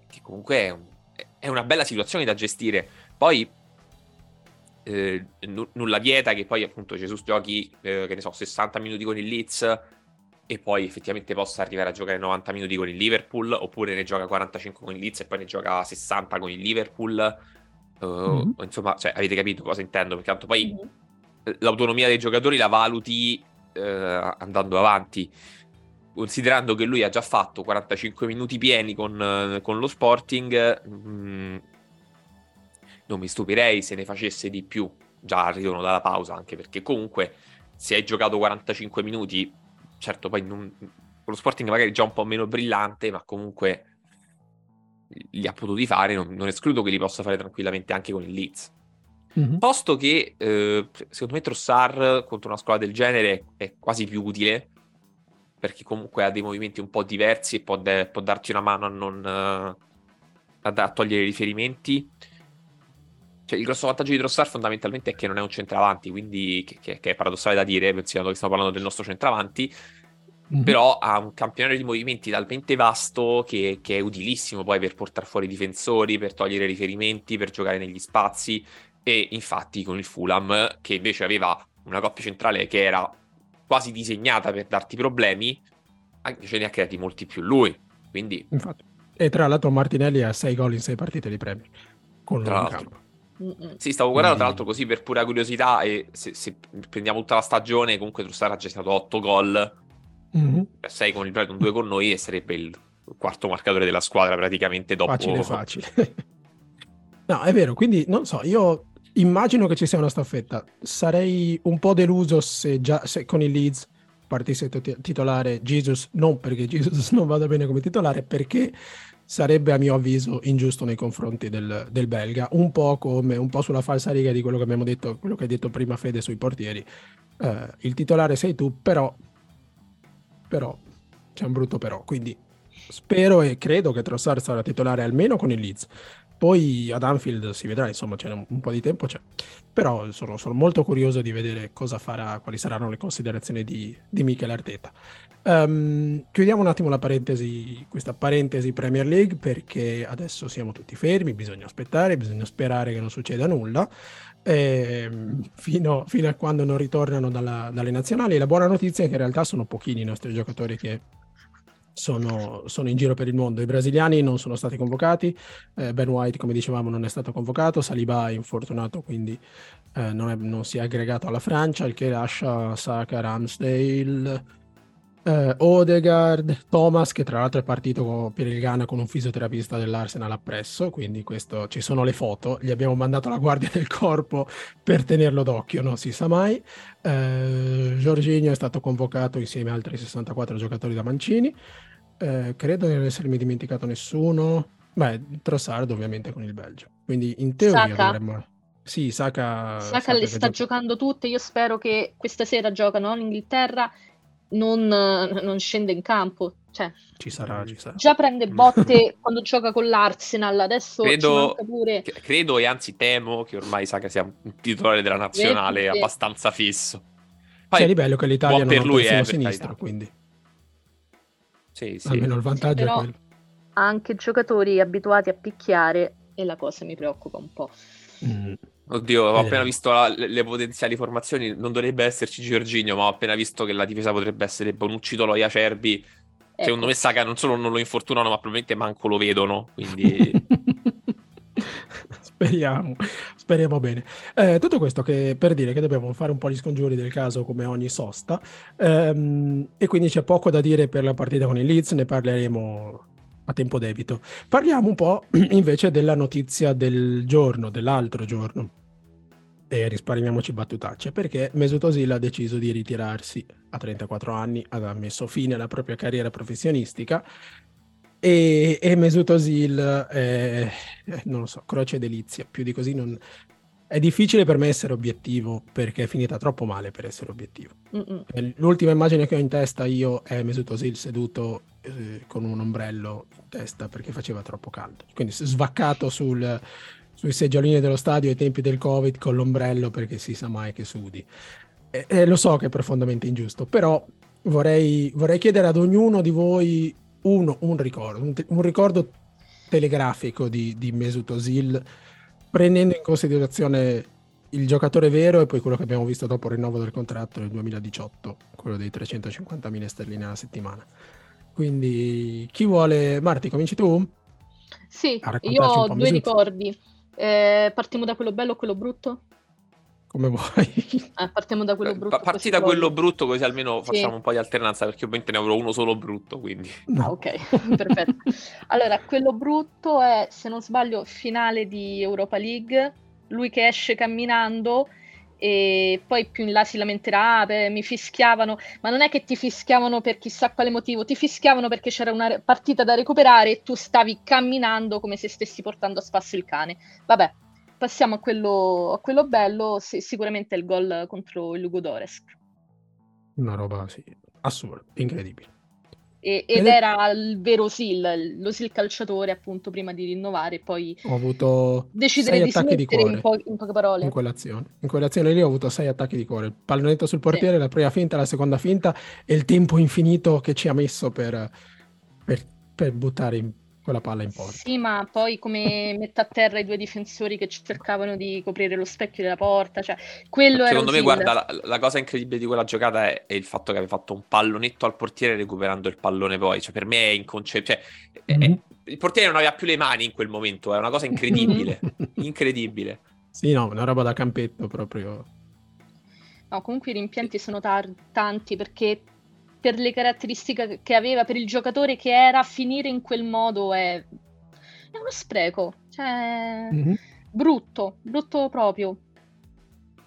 che comunque è, un, è una bella situazione da gestire. Poi eh, n- nulla vieta che poi appunto Jesus giochi, eh, che ne so, 60 minuti con il Leeds e poi effettivamente possa arrivare a giocare 90 minuti con il Liverpool, oppure ne gioca 45 con il Leeds e poi ne gioca 60 con il Liverpool. Uh, mm-hmm. Insomma, cioè, avete capito cosa intendo? Perché tanto poi mm-hmm. l'autonomia dei giocatori la valuti uh, andando avanti. Considerando che lui ha già fatto 45 minuti pieni con, uh, con lo Sporting, mm, non mi stupirei se ne facesse di più già al ritorno dalla pausa, anche perché comunque se hai giocato 45 minuti, certo poi non, con lo Sporting magari già un po' meno brillante, ma comunque li ha potuti fare, non, non escludo che li possa fare tranquillamente anche con il Leeds. Mm-hmm. Posto che eh, secondo me Trossard contro una squadra del genere è quasi più utile perché comunque ha dei movimenti un po' diversi e può, de- può darti una mano a non uh, a, a togliere i riferimenti cioè, il grosso vantaggio di Trossard fondamentalmente è che non è un centravanti, quindi che, che, che è paradossale da dire, considerando che stiamo parlando del nostro centravanti, mm-hmm. però ha un campionario di movimenti talmente vasto che, che, è utilissimo poi per portare fuori i difensori, per togliere riferimenti, per giocare negli spazi e infatti con il Fulham, che invece aveva una coppia centrale che era quasi disegnata per darti problemi, ce ne ha creati molti più lui, quindi... Infatti. E tra l'altro Martinelli ha 6 gol in 6 partite di premi con lui in campo. Sì, stavo guardando tra l'altro così per pura curiosità e se, se prendiamo tutta la stagione comunque Trussard ha gestato 8 gol, mm-hmm. 6 con il Brighton, 2 con noi e sarebbe il quarto marcatore della squadra praticamente dopo. Facile, facile. [laughs] no, è vero, quindi non so, io immagino che ci sia una staffetta. Sarei un po' deluso se già se con il Leeds partisse titolare Jesus, non perché Jesus [laughs] non vada bene come titolare, perché sarebbe a mio avviso ingiusto nei confronti del, del, belga, un po' come un po' sulla falsa riga di quello che abbiamo detto, quello che hai detto prima Fede sui portieri. Uh, il titolare sei tu, però, però c'è un brutto però, quindi spero e credo che Trossard sarà titolare almeno con il Leeds. Poi ad Anfield si vedrà, insomma, c'è un, un po' di tempo, c'è. Però sono, sono, molto curioso di vedere cosa farà, quali saranno le considerazioni di, di Michele Arteta. Um, chiudiamo un attimo la parentesi, questa parentesi Premier League, perché adesso siamo tutti fermi, bisogna aspettare, bisogna sperare che non succeda nulla. Eh, fino, fino, a quando non ritornano dalla, dalle nazionali. La buona notizia è che in realtà sono pochini i nostri giocatori che sono, sono, in giro per il mondo. I brasiliani non sono stati convocati, eh, Ben White, come dicevamo, non è stato convocato, Saliba è infortunato, quindi eh, non, è, non, si è aggregato alla Francia, il che lascia Saka, Ramsdale, eh, Odegaard, Thomas, che tra l'altro è partito per il Ghana con un fisioterapista dell'Arsenal appresso, quindi questo, ci sono le foto, gli abbiamo mandato la guardia del corpo per tenerlo d'occhio, non si sa mai. Eh, Giorginio è stato convocato insieme a altri 64 giocatori da Mancini. Eh, credo di non essermi dimenticato nessuno. Beh, Trossard ovviamente con il Belgio. Quindi in teoria Saka. dovremmo... Sì, Saka... Saka, Saka le sta gioca... giocando tutte. Io spero che questa sera giocano in Inghilterra non, [laughs] non scende in campo. Cioè, ci sarà, ci sarà. Già prende botte [laughs] quando gioca con l'Arsenal, adesso credo, pure... credo e anzi temo che ormai Saka sia un titolare della nazionale Vedi? abbastanza fisso. Poi, C'è bello che l'Italia non ha lui è sinistro, quindi sì, sì. almeno il vantaggio Però è quello. Ha anche giocatori abituati a picchiare e la cosa mi preoccupa un po'. Mm. Oddio, ho appena visto la, le, le, potenziali formazioni, non dovrebbe esserci Giorginio, ma ho appena visto che la difesa potrebbe essere Bonucci, Toloia, Cerbi. Ecco. Secondo me Saka non solo non lo infortunano, ma probabilmente manco lo vedono, quindi... [laughs] speriamo, speriamo bene. Eh, tutto questo che, per dire che dobbiamo fare un po' gli scongiuri del caso come ogni sosta, ehm, e quindi c'è poco da dire per la partita con il Leeds, ne parleremo a tempo debito. Parliamo un po' [clears throat] invece della notizia del giorno, dell'altro giorno e risparmiamoci battutacce perché Mesut Özil ha deciso di ritirarsi a 34 anni, ha messo fine alla propria carriera professionistica e, e Mesut Özil è, non lo so, croce delizia, più di così non... È difficile per me essere obiettivo perché è finita troppo male per essere obiettivo. Mm-mm. L'ultima immagine che ho in testa io è Mesut Özil seduto eh, con un ombrello in testa perché faceva troppo caldo. Quindi svaccato sul, sui seggiolini dello stadio ai tempi del Covid con l'ombrello perché si sa mai che sudi. E, e lo so che è profondamente ingiusto, però vorrei, vorrei chiedere ad ognuno di voi uno, un ricordo, un, un ricordo telegrafico di, di Mesut Özil, prendendo in considerazione il giocatore vero e poi quello che abbiamo visto dopo il rinnovo del contratto nel 2018, quello dei 350.000 sterline alla settimana. Quindi chi vuole... Marti, cominci tu? Sì, io ho due ricordi. Eh, partiamo da quello bello o quello brutto? come vuoi. Eh, partiamo da quello brutto. Parti da quello brutto così almeno sì. facciamo un po' di alternanza perché ovviamente ne avrò uno solo brutto, quindi... No. Ah, ok, [laughs] perfetto. allora, quello brutto è, se non sbaglio, finale di Europa League, lui che esce camminando e poi più in là si lamenterà, beh, mi fischiavano, ma non è che ti fischiavano per chissà quale motivo, ti fischiavano perché c'era una partita da recuperare e tu stavi camminando come se stessi portando a spasso il cane. Vabbè, passiamo a quello, a quello bello, sì, sicuramente il gol contro il Lugodoresk. Una roba, sì, assurda, incredibile. E, ed, ed era il vero Sil, lo Sil calciatore appunto prima di rinnovare e poi ho avuto decidere di smettere di cuore in, po- in, poche parole. In quell'azione. in quell'azione lì ho avuto sei attacchi di cuore, il pallonetto sul portiere, sì. la prima finta, la seconda finta e il tempo infinito che ci ha messo per, per, per buttare in quella palla in porta. Sì, ma poi come mette a terra i due difensori che cercavano di coprire lo specchio della porta, cioè quello Secondo me, guarda, la, la, cosa incredibile di quella giocata è, è, il fatto che aveva fatto un pallonetto al portiere recuperando il pallone poi, cioè per me è inconcepibile, cioè, mm-hmm. il portiere non aveva più le mani in quel momento, è una cosa [laughs] incredibile, incredibile. Sì, no, una roba da campetto proprio. No, comunque i rimpianti sono tar- tanti perché per le caratteristiche che aveva, per il giocatore che era, finire in quel modo è, è uno spreco. Cioè, mm-hmm. brutto, brutto proprio.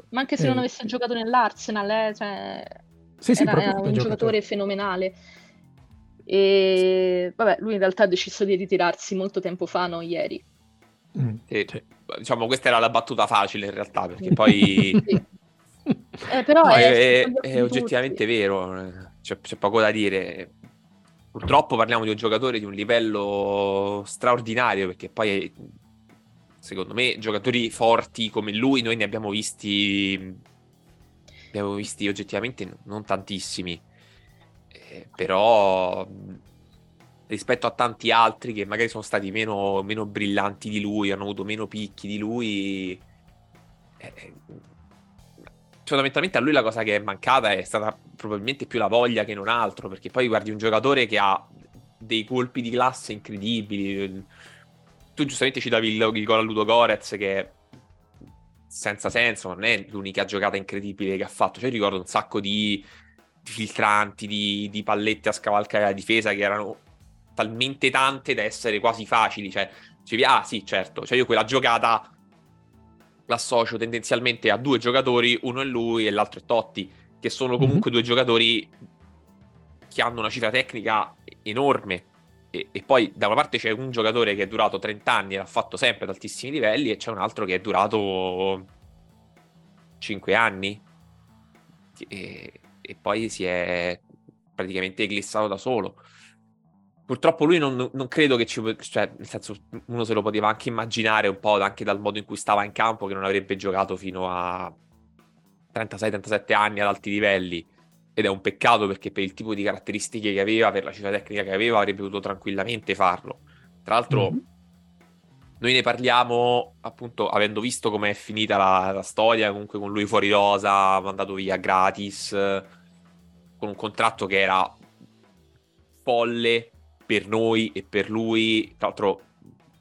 Ma anche se eh, non avesse giocato nell'Arsenal, eh, cioè, sì, sì, era, era un giocatore. giocatore fenomenale. E vabbè, lui in realtà ha deciso di ritirarsi molto tempo fa, no? Ieri. Mm, sì, cioè, diciamo, questa era la battuta facile in realtà, perché [laughs] poi... sì. eh, però no, è, è, è oggettivamente vero. Eh c'è, c'è poco da dire. Purtroppo parliamo di un giocatore di un livello straordinario, perché poi secondo me giocatori forti come lui noi ne abbiamo visti abbiamo visti oggettivamente non tantissimi eh, però rispetto a tanti altri che magari sono stati meno, meno brillanti di lui hanno avuto meno picchi di lui eh, fondamentalmente a lui la cosa che è mancata è stata probabilmente più la voglia che non altro, perché poi guardi un giocatore che ha dei colpi di classe incredibili. Tu giustamente citavi il, il gol a Ludo Gorez che senza senso, non è l'unica giocata incredibile che ha fatto. Cioè, ricordo un sacco di, di filtranti, di, di, pallette a scavalcare la difesa che erano talmente tante da essere quasi facili. Cioè, dicevi, ah sì, certo, cioè io quella giocata l'associo tendenzialmente a due giocatori, uno è lui e l'altro è Totti, che sono comunque mm-hmm. due giocatori che hanno una cifra tecnica enorme. E, e, poi da una parte c'è un giocatore che è durato 30 anni e l'ha fatto sempre ad altissimi livelli, e c'è un altro che è durato 5 anni. E, e poi si è praticamente glissato da solo. Purtroppo lui non, non, credo che ci... cioè, nel senso, uno se lo poteva anche immaginare un po' anche dal modo in cui stava in campo, che non avrebbe giocato fino a 36-37 anni ad alti livelli. Ed è un peccato perché per il tipo di caratteristiche che aveva, per la cifra tecnica che aveva, avrebbe potuto tranquillamente farlo. Tra l'altro, mm-hmm. noi ne parliamo appunto avendo visto com'è finita la, la storia, comunque con lui fuori rosa, mandato via gratis, con un contratto che era folle per noi e per lui. Tra l'altro,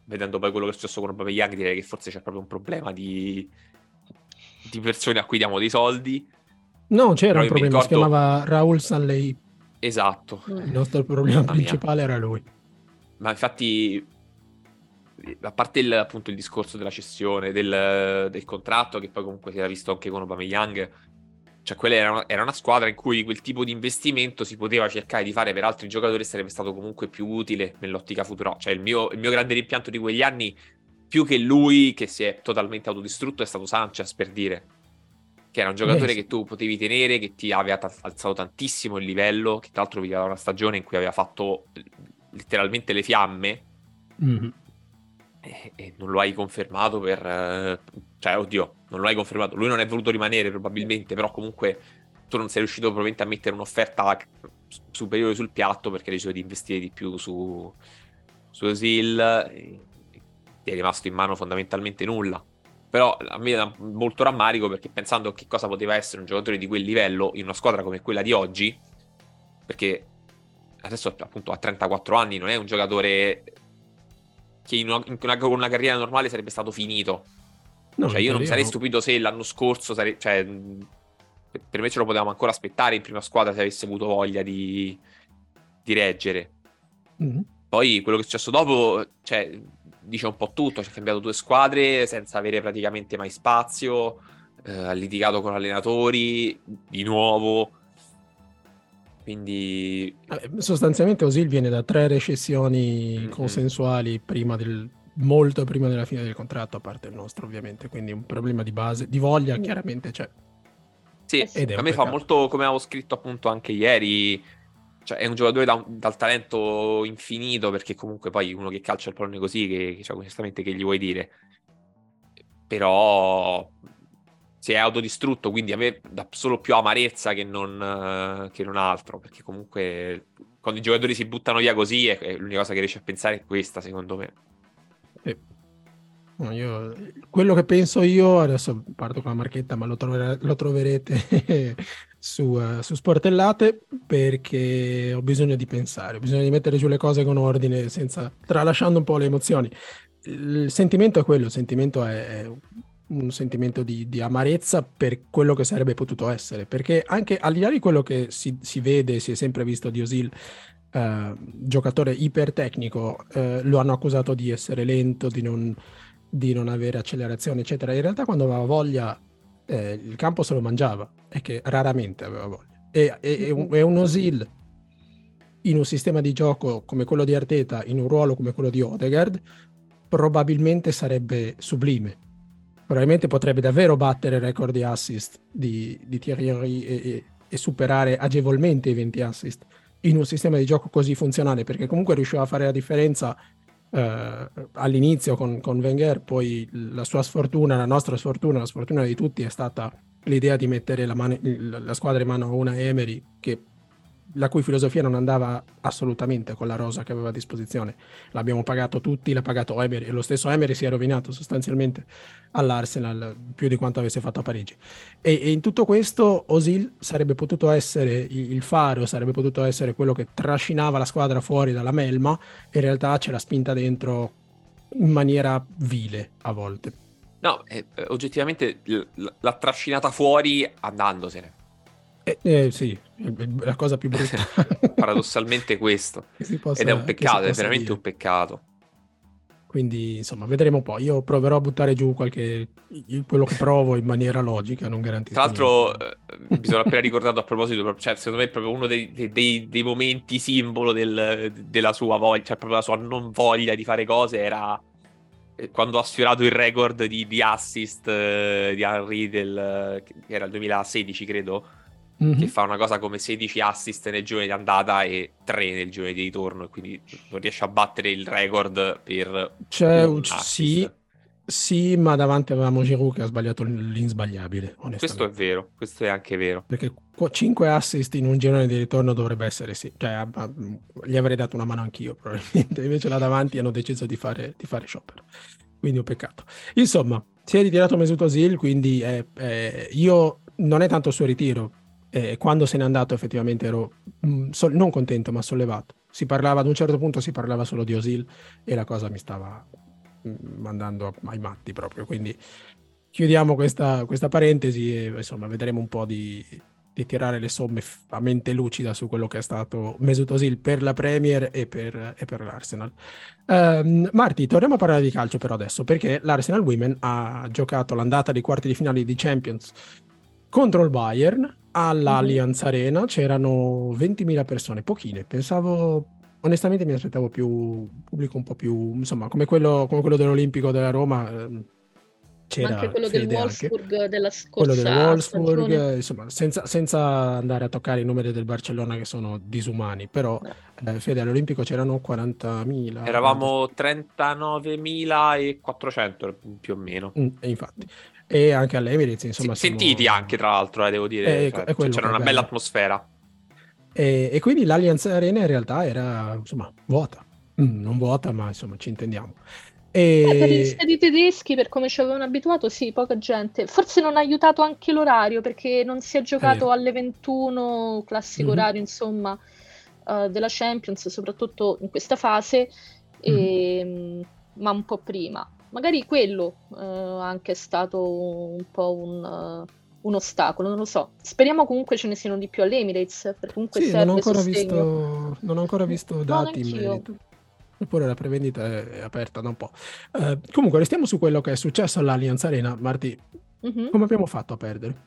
vedendo poi quello che è successo con Aubameyang, direi che forse c'è proprio un problema di, di persone a cui diamo dei soldi. No, c'era Però un problema, ricordo... si chiamava Raul Sanley. Esatto. Il nostro problema Mamma principale mia. era lui. Ma infatti, a parte il, appunto il discorso della cessione del, del, contratto, che poi comunque si era visto anche con Aubameyang, cioè, quella era una, era una, squadra in cui quel tipo di investimento si poteva cercare di fare per altri giocatori e sarebbe stato comunque più utile nell'ottica futura. Cioè, il mio, il mio grande rimpianto di quegli anni, più che lui che si è totalmente autodistrutto, è stato Sanchez, per dire. che era un giocatore che tu potevi tenere, che ti aveva t- alzato tantissimo il livello, che tra l'altro veniva da una stagione in cui aveva fatto letteralmente le fiamme. Mm-hmm. E, e, non lo hai confermato per... Eh, cioè, oddio, non lo hai confermato. Lui non è voluto rimanere probabilmente, però comunque tu non sei riuscito probabilmente a mettere un'offerta superiore sul piatto perché hai deciso di investire di più su, su Osil ti è rimasto in mano fondamentalmente nulla. Però a me dà molto rammarico perché pensando a che cosa poteva essere un giocatore di quel livello in una squadra come quella di oggi, perché adesso appunto ha 34 anni, non è un giocatore che in una, una carriera normale sarebbe stato finito. No, cioè, io non sarei stupito se l'anno scorso, sare... cioè, per me ce lo potevamo ancora aspettare in prima squadra se avesse avuto voglia di, di reggere. Mm-hmm. Poi quello che è successo dopo, cioè, dice un po' tutto, ci ha cambiato due squadre senza avere praticamente mai spazio, eh, ha litigato con allenatori di nuovo. Quindi sostanzialmente Osil viene da tre recessioni mm-hmm. consensuali prima del, molto prima della fine del contratto, a parte il nostro ovviamente, quindi un problema di base, di voglia chiaramente c'è. Sì, a me fa molto, come avevo scritto appunto anche ieri, cioè, è un giocatore da, dal talento infinito, perché comunque poi uno che calcia il pallone così, che, cioè, onestamente, che gli vuoi dire? Però si è autodistrutto, quindi a me dà solo più amarezza che non, che non altro, perché comunque quando i giocatori si buttano via così, è, l'unica cosa che riesci a pensare è questa, secondo me. Sì. io, quello che penso io, adesso parto con la marchetta, ma lo, trovere, lo troverete [laughs] su, uh, su Sportellate perché ho bisogno di pensare, ho bisogno di mettere giù le cose con ordine, senza, tralasciando un po' le emozioni. Il sentimento è quello, il sentimento è, è un sentimento di, di, amarezza per quello che sarebbe potuto essere, perché anche al di là di quello che si, si vede, si è sempre visto di Osil, eh, giocatore ipertecnico, eh, lo hanno accusato di essere lento, di non, di non avere accelerazione, eccetera. In realtà quando aveva voglia eh, il campo se lo mangiava e che raramente aveva voglia. E, e, un, e un Osil in un sistema di gioco come quello di Arteta, in un ruolo come quello di Odegaard, probabilmente sarebbe sublime. Probabilmente potrebbe davvero battere il record di assist di, di Thierry Henry e, e, superare agevolmente i 20 assist in un sistema di gioco così funzionale, perché comunque riusciva a fare la differenza eh, all'inizio con, con, Wenger, poi la sua sfortuna, la nostra sfortuna, la sfortuna di tutti è stata l'idea di mettere la, mano, la squadra in mano a una Emery che la cui filosofia non andava assolutamente con la rosa che aveva a disposizione. L'abbiamo pagato tutti, l'ha pagato Emery e lo stesso Emery si è rovinato sostanzialmente all'Arsenal più di quanto avesse fatto a Parigi. E, e in tutto questo Osil sarebbe potuto essere il faro, sarebbe potuto essere quello che trascinava la squadra fuori dalla melma, in realtà ce l'ha spinta dentro in maniera vile a volte. No, eh, oggettivamente l'ha trascinata fuori andandosene. Eh, eh, sì, la cosa più brutta. [laughs] Paradossalmente questo. [laughs] Possa, Ed è un peccato, è veramente dire. un peccato. Quindi, insomma, vedremo poi. Io proverò a buttare giù qualche... quello che provo in maniera logica, non garantisco. Tra l'altro, eh, mi sono appena ricordato a proposito, cioè, secondo me è proprio uno dei, dei, dei momenti simbolo del, della sua voglia, cioè proprio la sua non voglia di fare cose era eh, quando ha sfiorato il record di, di assist eh, di Henry del, che era il 2016, credo mm-hmm. che fa una cosa come 16 assist nel giorno di andata e 3 nel giorno di ritorno, e quindi non riesce a battere il record per C'è un sì, sì, ma davanti avevamo Giroud che ha sbagliato l'insbagliabile. Questo è vero, questo è anche vero. Perché 5 assist in un girone di ritorno dovrebbe essere sì. Cioè, gli avrei dato una mano anch'io, [laughs] probabilmente. Invece là davanti hanno deciso di fare, di fare sciopero. Quindi un peccato. Insomma, si è ritirato Mesut Özil, quindi è, è, io non è tanto il suo ritiro, e quando se n'è andato effettivamente ero mh, mm, so- non contento ma sollevato. Si parlava ad un certo punto si parlava solo di Osil e la cosa mi stava mh, mm, mandando ai matti proprio. Quindi chiudiamo questa, questa parentesi e insomma vedremo un po' di, di, tirare le somme a mente lucida su quello che è stato Mesut Osil per la Premier e per, e per l'Arsenal. Um, Marti, torniamo a parlare di calcio però adesso perché l'Arsenal Women ha giocato l'andata dei quarti di finale di Champions contro il Bayern all'Allianz Arena c'erano 20.000 persone, pochine, pensavo onestamente mi aspettavo più pubblico un po' più, insomma, come quello, come quello dell'Olimpico della Roma, eh, c'era anche quello del Fede anche. Wolfsburg della quello del scorsa Wolfsburg, stagione. insomma, senza, senza andare a toccare i numeri del Barcellona che sono disumani, però No. eh, Fede all'Olimpico c'erano 40.000. Eravamo 39.400 più o meno. Mm, e infatti. E anche all'Emirates, insomma, Sentiti siamo- anche, tra l'altro, eh, devo dire. Eh, cioè, è quello c'era una bella atmosfera. E, e quindi l'Allianz Arena in realtà era, insomma, vuota. Mm, non vuota, ma insomma, ci intendiamo. Eh, per gli E... stadi tedeschi, per come ci avevano abituato, sì, poca gente. Forse non ha aiutato anche l'orario, perché non si è giocato vero. alle 21, classico Mhm. orario, insomma, eh, della Champions, soprattutto in questa fase, e, mm, ma un po' prima. Magari quello eh, anche è stato un po' un, eh, un ostacolo, non lo so. Speriamo comunque ce ne siano di più all'Emirates, perché comunque Sì, non ho serve ancora sostegno. visto, non ho ancora visto No, dati in merito. Eppure la prevendita è, aperta da un po'. Eh, comunque, restiamo su quello che è successo all'Allianz Arena. Marti, Mhm. come abbiamo fatto a perdere?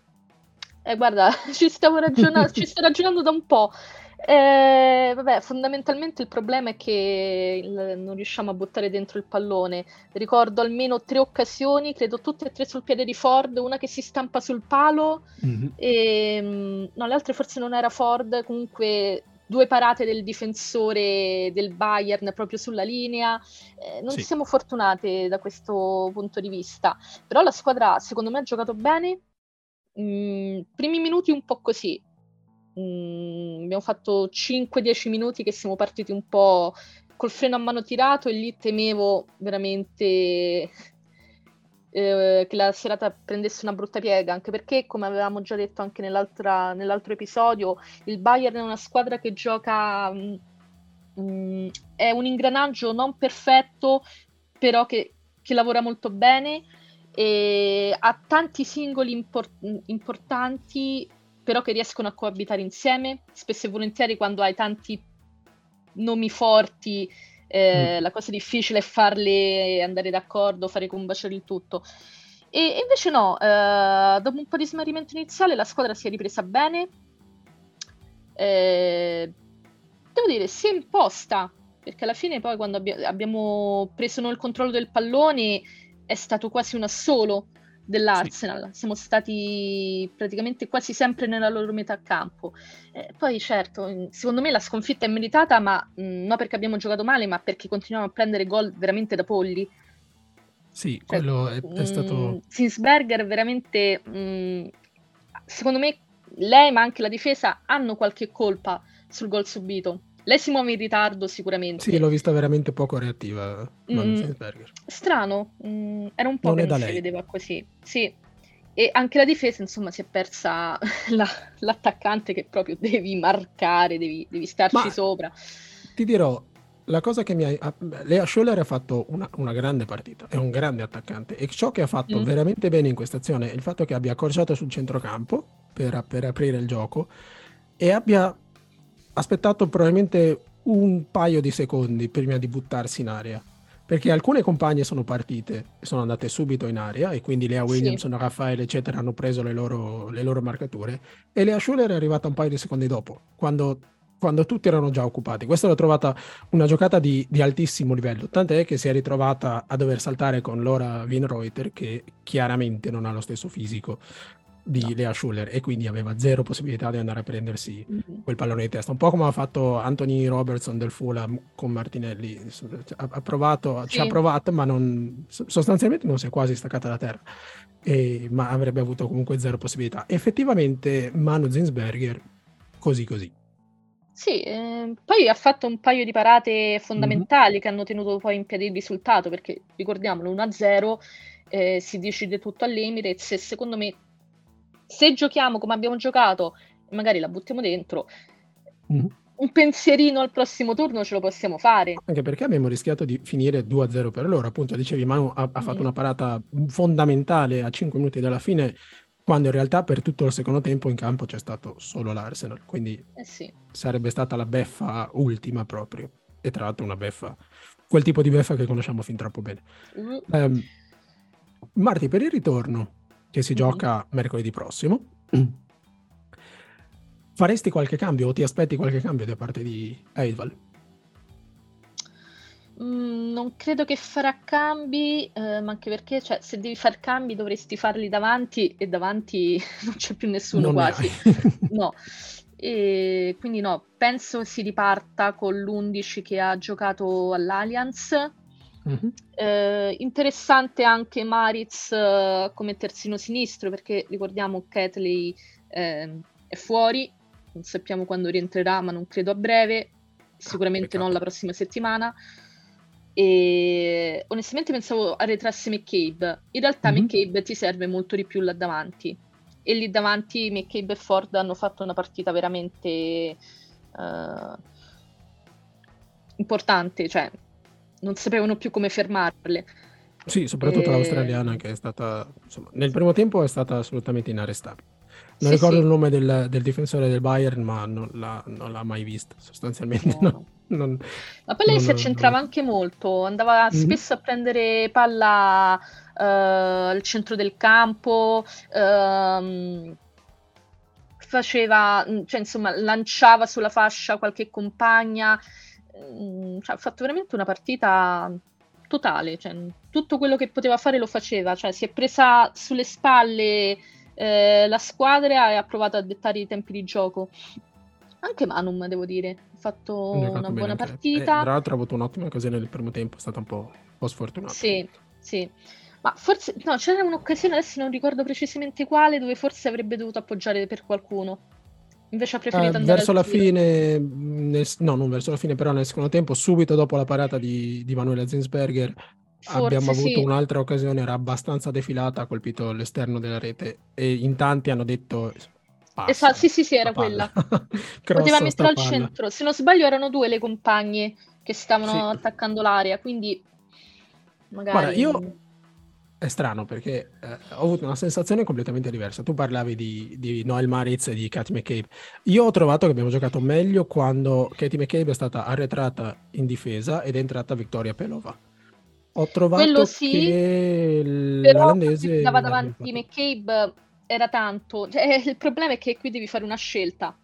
Eh, guarda, [laughs] ci stavo ragionando, ci sto ragionando da un po'. Eh, vabbè, fondamentalmente il problema è che il- non riusciamo a buttare dentro il pallone. Ricordo almeno tre occasioni, credo tutte e tre sul piede di Ford, una che si stampa sul palo Mhm. e mm, no, le altre forse non era Ford, comunque due parate del difensore del Bayern proprio sulla linea. Eh, non Sì. siamo fortunate da questo punto di vista, però la squadra secondo me ha giocato bene. Mm, primi minuti un po' così. Mm, abbiamo fatto 5-10 minuti che siamo partiti un po' col freno a mano tirato e lì temevo veramente [laughs] eh, che la serata prendesse una brutta piega, anche perché, come avevamo già detto anche nell'altro episodio, il Bayern è una squadra che gioca, mm, mm, è un ingranaggio non perfetto, però che, che lavora molto bene e ha tanti singoli impor- importanti, però che riescono a coabitare insieme, spesso e volentieri quando hai tanti nomi forti eh, la cosa difficile è farle andare d'accordo, fare combaciare il tutto. E e invece no, eh, dopo un po' di smarrimento iniziale la squadra si è ripresa bene. Eh, devo dire, si è imposta, perché alla fine poi quando abbia- abbiamo preso noi il controllo del pallone è stato quasi un assolo dell'Arsenal. Siamo stati praticamente quasi sempre nella loro metà campo. Eh, poi certo, secondo me la sconfitta è meritata, ma mm, non perché abbiamo giocato male, ma perché continuiamo a prendere gol veramente da polli. Sì, Cioè, quello è, è mm, stato... Zinsberger veramente, mm, secondo me, lei ma anche la difesa hanno qualche colpa sul gol subito. Lei si muove in ritardo sicuramente. Sì, l'ho vista veramente poco reattiva, Mm. Strano, mm, era un po' Non che non si lei. vedeva così. Sì. E anche la difesa, insomma, si è persa [laughs] la- l'attaccante che proprio devi marcare, devi, devi starci Ma- sopra. Ti dirò, la cosa che mi ha... ah, Lea Scholler ha fatto una, una grande partita, è un grande attaccante e ciò che ha fatto Mm. veramente bene in questa azione è il fatto che abbia accorciato sul centrocampo per, per aprire il gioco e abbia aspettato probabilmente un paio di secondi prima di buttarsi in aria. Perché alcune compagne sono partite e sono andate subito in aria e quindi Lea Sì. Williamson, Raffaele, eccetera, hanno preso le loro, le loro marcature e Lea Schuller è arrivata un paio di secondi dopo, quando, quando tutti erano già occupati. Questa l'ho trovata una giocata di, di altissimo livello, tant'è che si è ritrovata a dover saltare con Laura Winreuter, che chiaramente non ha lo stesso fisico di No. Lea Schuller e quindi aveva zero possibilità di andare a prendersi Mhm. quel pallone di testa, un po' come ha fatto Anthony Robertson del Fulham con Martinelli. Ha, provato, ci ha Sì. provato, ma non, sostanzialmente non si è quasi staccata da terra, E- ma avrebbe avuto comunque zero possibilità. Effettivamente, Manu Zinsberger, così così. Sì, ehm, poi ha fatto un paio di parate fondamentali che hanno tenuto poi in piedi il risultato, perché ricordiamolo, 1-0 eh, si decide tutto all'Emirates e secondo me se giochiamo come abbiamo giocato magari la buttiamo dentro, Mhm. un pensierino al prossimo turno ce lo possiamo fare. Anche perché abbiamo rischiato di finire 2-0 per loro. Appunto, dicevi, Manu ha, ha fatto Mhm. una parata fondamentale a 5 minuti dalla fine, quando in realtà per tutto il secondo tempo in campo c'è stato solo l'Arsenal. Quindi Eh sì. sarebbe stata la beffa ultima proprio. E tra l'altro una beffa, quel tipo di beffa che conosciamo fin troppo bene. Mm, Ehm, Marti, per il ritorno che si Mhm. gioca mercoledì prossimo, faresti qualche cambio o ti aspetti qualche cambio da parte di Eidval? Mm, non credo che farà cambi, eh, ma anche perché cioè, se devi fare cambi dovresti farli davanti e davanti [laughs] non c'è più nessuno Non quasi. No. E quindi no, penso si riparta con l'11 che ha giocato all'Allianz. Mhm. Eh, interessante anche Maritz eh, come terzino sinistro perché ricordiamo Ketley eh, è fuori, non sappiamo quando rientrerà, ma non credo a breve, sicuramente peccato. non la prossima settimana. E onestamente pensavo arretrasse McCabe. In realtà Mhm. McCabe ti serve molto di più là davanti. E lì davanti McCabe e Ford hanno fatto una partita veramente eh, importante, cioè non sapevano più come fermarle. Sì, soprattutto E- l'australiana che è stata, insomma, nel primo tempo è stata assolutamente inarrestabile. Non Sì, ricordo sì. il nome del, del difensore del Bayern, ma non l'ha, non l'ha mai vista, sostanzialmente. No, no. [laughs] Non- Ma poi lei si accentrava anche molto, andava Mhm. spesso a prendere palla eh, al centro del campo, ehm, faceva, cioè insomma, lanciava sulla fascia qualche compagna, cioè, ha fatto veramente una partita totale, cioè, tutto quello che poteva fare lo faceva, cioè, si è presa sulle spalle eh, la squadra e ha provato a dettare i tempi di gioco. Anche Manum, devo dire, ha fatto una buona anche lei. Eh, partita. tra l'altro ha avuto un'ottima occasione nel primo tempo, è stata un po', un po' sfortunata. Sì, sì. Ma forse, no, c'era un'occasione, adesso non ricordo precisamente quale, dove forse avrebbe dovuto appoggiare per qualcuno. Invece ha Eh, preferito andare verso la tiro. fine, nel- no, non verso la fine, però nel secondo tempo, subito dopo la parata di, di Manuela Zinsberger, abbiamo Forse avuto sì. un'altra occasione, era abbastanza defilata, ha colpito l'esterno della rete e in tanti hanno detto Esatto, sì, sì, sì, era palla. quella. [laughs] Poteva sta mettere al centro. Se non sbaglio erano due le compagne che stavano Sì. attaccando l'area, quindi magari... Guarda, io è strano perché eh, ho avuto una sensazione completamente diversa. Tu parlavi di, di Noel Maritz e di Katie McCabe. Io ho trovato che abbiamo giocato meglio quando Katie McCabe è stata arretrata in difesa ed è entrata Victoria Pelova. Ho trovato Quello sì, che l'olandese stava davanti McCabe era tanto. Cioè, [laughs] il problema è che qui devi fare una scelta.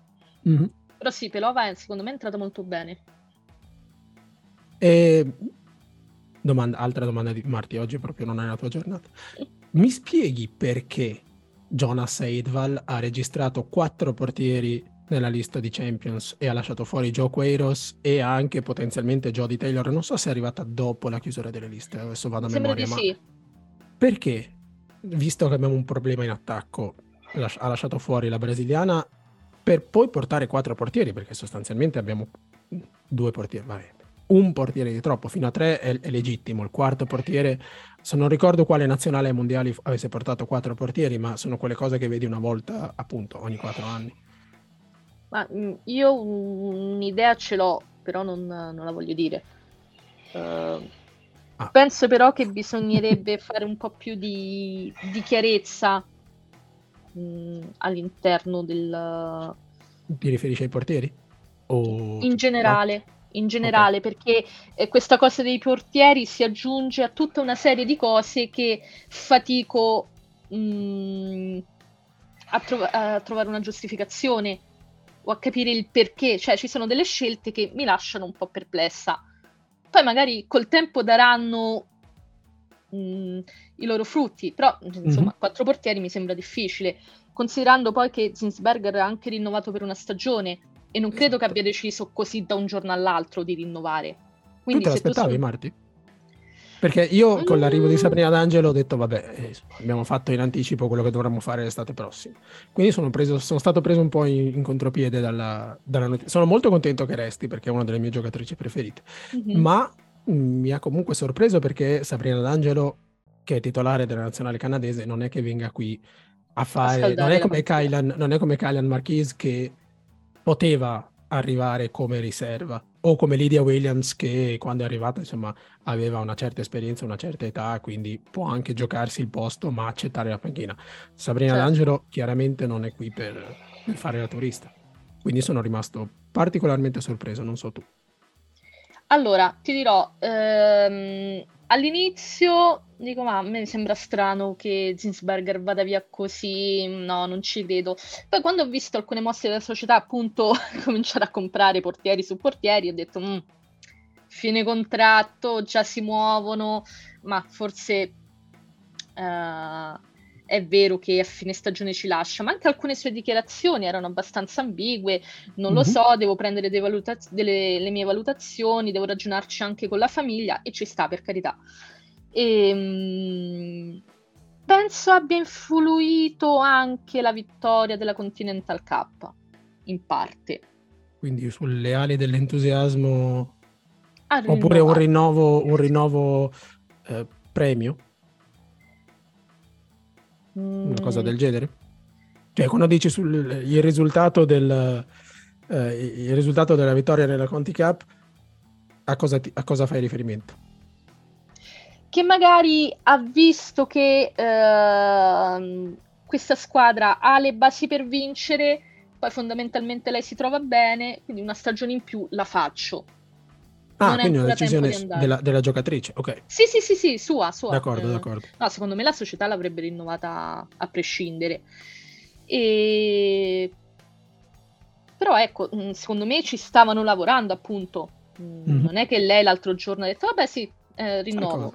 Mhm. Però sì, Pelova è- secondo me è entrata molto bene. E domanda- altra domanda di Marti, oggi proprio non è la tua giornata. Mi spieghi perché Jonas Eidval ha registrato quattro portieri nella lista di Champions e ha lasciato fuori Joe Queiroz e anche potenzialmente Jody Taylor? Non so se è arrivata dopo la chiusura delle liste, adesso vado a sembra memoria, sì. perché, visto che abbiamo un problema in attacco, ha lasciato fuori la brasiliana per poi portare quattro portieri, perché sostanzialmente abbiamo due portieri, vabbè, un portiere di troppo, fino a tre è, è legittimo, il quarto portiere, se non ricordo quale nazionale ai mondiali f- avesse portato quattro portieri, ma sono quelle cose che vedi una volta appunto ogni quattro anni. Ma mm, io un'idea ce l'ho, però non, non la voglio dire. Eh, Ah. penso però che bisognerebbe [laughs] fare un po' più di, di chiarezza mm, all'interno del... Ti riferisci ai portieri? O... in generale, in generale, perché eh, questa cosa dei portieri si aggiunge a tutta una serie di cose che fatico mm, a, trov- a trovare una giustificazione o a capire il perché, cioè ci sono delle scelte che mi lasciano un po' perplessa. Poi magari col tempo daranno mm, i loro frutti, però insomma, Mhm. quattro portieri mi sembra difficile, considerando poi che Zinsberger ha anche rinnovato per una stagione e non credo che Esatto. abbia deciso così da un giorno all'altro di rinnovare. Tu Quindi te tu l'aspettavi, sei- Marti? Perché io con l'arrivo di Mm. Sabrina D'Angelo ho detto, vabbè, eh, abbiamo fatto in anticipo quello che dovremmo fare l'estate prossima. Quindi sono, preso- sono stato preso un po' in, in contropiede dalla, dalla notizia. Sono molto contento che resti perché è una delle mie giocatrici preferite. Mhm. Ma mm, mi ha comunque sorpreso perché Sabrina D'Angelo, che è titolare della nazionale canadese, non è che venga qui a fare... Non è. Kylan, non è come Kylan Marquise che poteva arrivare come riserva o come Lydia Williams che quando è arrivata insomma aveva una certa esperienza, una certa età, quindi può anche giocarsi il posto ma accettare la panchina. Sabrina Certo. D'Angelo chiaramente non è qui per, per fare la turista, quindi sono rimasto particolarmente sorpreso, non so tu. Allora, ti dirò, ehm, all'inizio dico, ma a me sembra strano che Zinsberger vada via così, no, non ci credo. Poi quando ho visto alcune mosse della società, appunto, [laughs] cominciare a comprare portieri su portieri, ho detto, "Mm, fine contratto, già si muovono, ma forse uh, è vero che a fine stagione ci lascia, ma anche alcune sue dichiarazioni erano abbastanza ambigue, non mm-hmm. lo so, devo prendere valutaz- delle, le mie valutazioni, devo ragionarci anche con la famiglia e ci sta per carità. E, ehm, mh, penso abbia influito anche la vittoria della Continental Cup, in parte. Quindi sulle ali dell'entusiasmo oppure un rinnovo, un rinnovo eh, premio? Mm. Una cosa del genere? Cioè, quando dici sul il risultato, del, eh, il risultato della vittoria nella Conti Cup, a cosa, ti, a cosa fai riferimento? Che magari ha visto che eh, questa squadra ha le basi per vincere, poi fondamentalmente lei si trova bene, quindi una stagione in più la faccio. Ah, non quindi è una decisione di della, della, giocatrice, ok. Sì, sì, sì, sì, sua, sua. D'accordo, eh, d'accordo. No, secondo me la società l'avrebbe rinnovata a prescindere. E... Però ecco, mm, secondo me ci stavano lavorando appunto. Mm-hmm. Non è che lei l'altro giorno ha detto, vabbè sì, eh, rinnovo.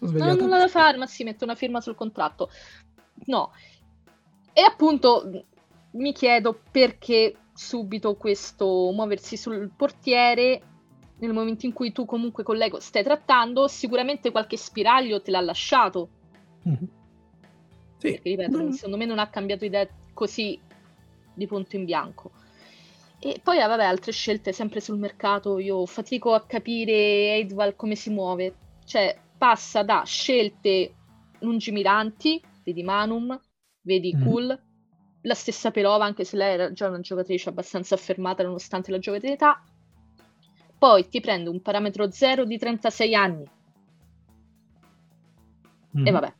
Ho nulla da fare, ma sì, metto una firma sul contratto. No. E appunto mi chiedo perché subito questo muoversi sul portiere nel momento in cui tu comunque con l'ego stai trattando, sicuramente qualche spiraglio te l'ha lasciato. Mm-hmm. Sì. Perché, ripeto, mm. secondo me non ha cambiato idea così di punto in bianco. E poi, ah, vabbè, altre scelte sempre sul mercato. Io fatico a capire Eidval come si muove. Cioè, passa da scelte lungimiranti, vedi Manum, vedi mm. Cool, la stessa Pelova, anche se lei era già una giocatrice abbastanza affermata nonostante la giovane età, poi ti prende un parametro 0 di 36 anni. Mm. E vabbè.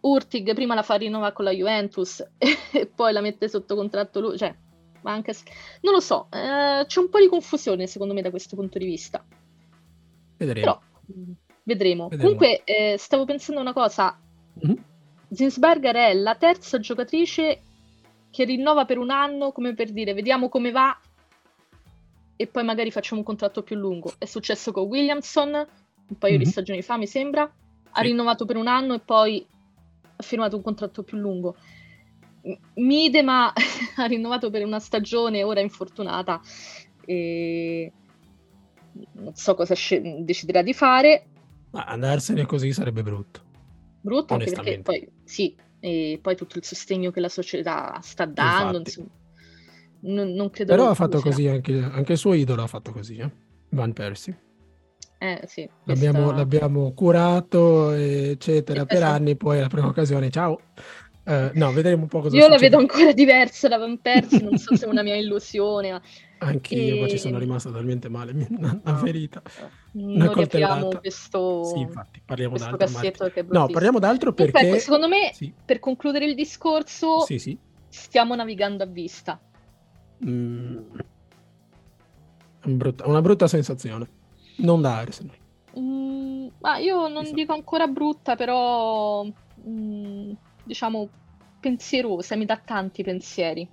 Urtig prima la fa rinnovare con la Juventus [laughs] e poi la mette sotto contratto lui. Cioè, ma anche... Non lo so, eh, c'è un po' di confusione secondo me da questo punto di vista. Vedremo. Però, vedremo. vedremo. Comunque, eh, stavo pensando una cosa. Mm-hmm. Zinsberger è la terza giocatrice che rinnova per un anno come per dire vediamo come va e poi magari facciamo un contratto più lungo. È successo con Williamson un paio mm-hmm. di mhm. stagioni fa, mi sembra. Ha sì. rinnovato per un anno e poi ha firmato un contratto più lungo. Midema [laughs] ha rinnovato per una stagione, ora infortunata. E non so cosa sc- deciderà di fare. Ma andarsene così sarebbe brutto. Brutto anche perché poi sì, e poi tutto il sostegno che la società sta dando. Insomma non, non credo Però ha fatto così anche, anche, il suo idolo ha fatto così, eh? Van Persie. Eh, sì, l'abbiamo, questa... l'abbiamo, curato, eccetera, sì, per anni, poi alla prima occasione, ciao. Uh, no, vedremo un po' cosa Io succede. la vedo ancora diversa da Van Persie, non so se è una mia illusione. Ma... [laughs] Anch'io, e... poi ci sono rimasto talmente male, una, una ferita. Una non questo, sì, infatti, parliamo d'altro. no, parliamo d'altro perché... Comunque, secondo me, sì. per concludere il discorso, sì, sì. stiamo navigando a vista. Mm, brutta, una brutta sensazione. Non da Arsenal. Mm, ma io non dico ancora brutta, però mm, diciamo pensierosa, mi dà tanti pensieri.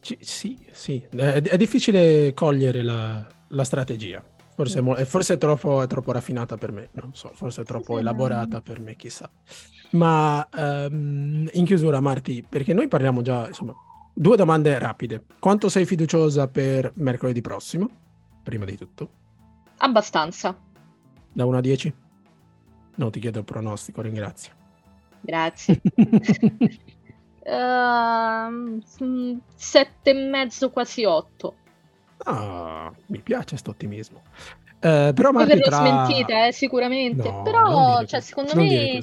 C- sì, sì, è, è, difficile cogliere la, la strategia. Forse, è, mo- forse è, troppo, è, troppo, raffinata per me, non so, forse è troppo sì, elaborata per me, chissà. Ma um, in chiusura, Marti, perché noi parliamo già, insomma, due domande rapide. Quanto sei fiduciosa per mercoledì prossimo? Prima di tutto. Abbastanza. Da 1 a 10? No, ti chiedo il pronostico, ringrazio. Grazie. uh, [laughs] sette e mezzo, quasi 8. Ah, mi piace questo ottimismo. Uh, però Marti tra... smentita, eh, sicuramente. No, però, cioè, secondo me